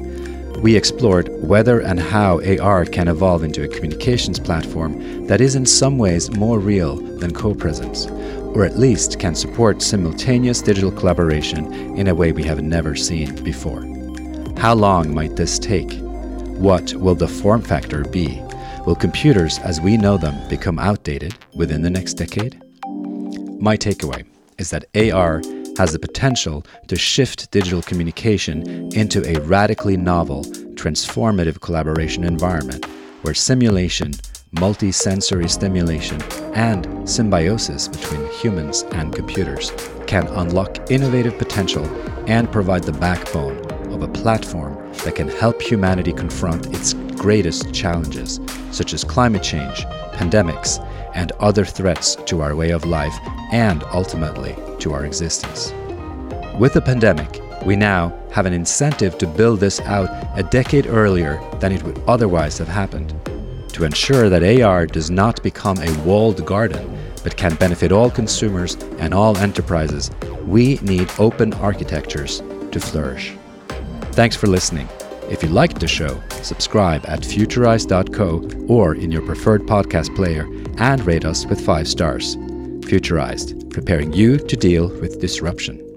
We explored whether and how AR can evolve into a communications platform that is in some ways more real than co presence, or at least can support simultaneous digital collaboration in a way we have never seen before. How long might this take? What will the form factor be? Will computers as we know them become outdated within the next decade? My takeaway is that AR has the potential to shift digital communication into a radically novel, transformative collaboration environment where simulation, multi-sensory stimulation, and symbiosis between humans and computers can unlock innovative potential and provide the backbone of a platform that can help humanity confront its greatest challenges, such as climate change, pandemics, and other threats to our way of life and ultimately to our existence. With the pandemic, we now have an incentive to build this out a decade earlier than it would otherwise have happened. To ensure that AR does not become a walled garden but can benefit all consumers and all enterprises, we need open architectures to flourish. Thanks for listening. If you liked the show, subscribe at futurize.co or in your preferred podcast player and rate us with five stars. Futurized, preparing you to deal with disruption.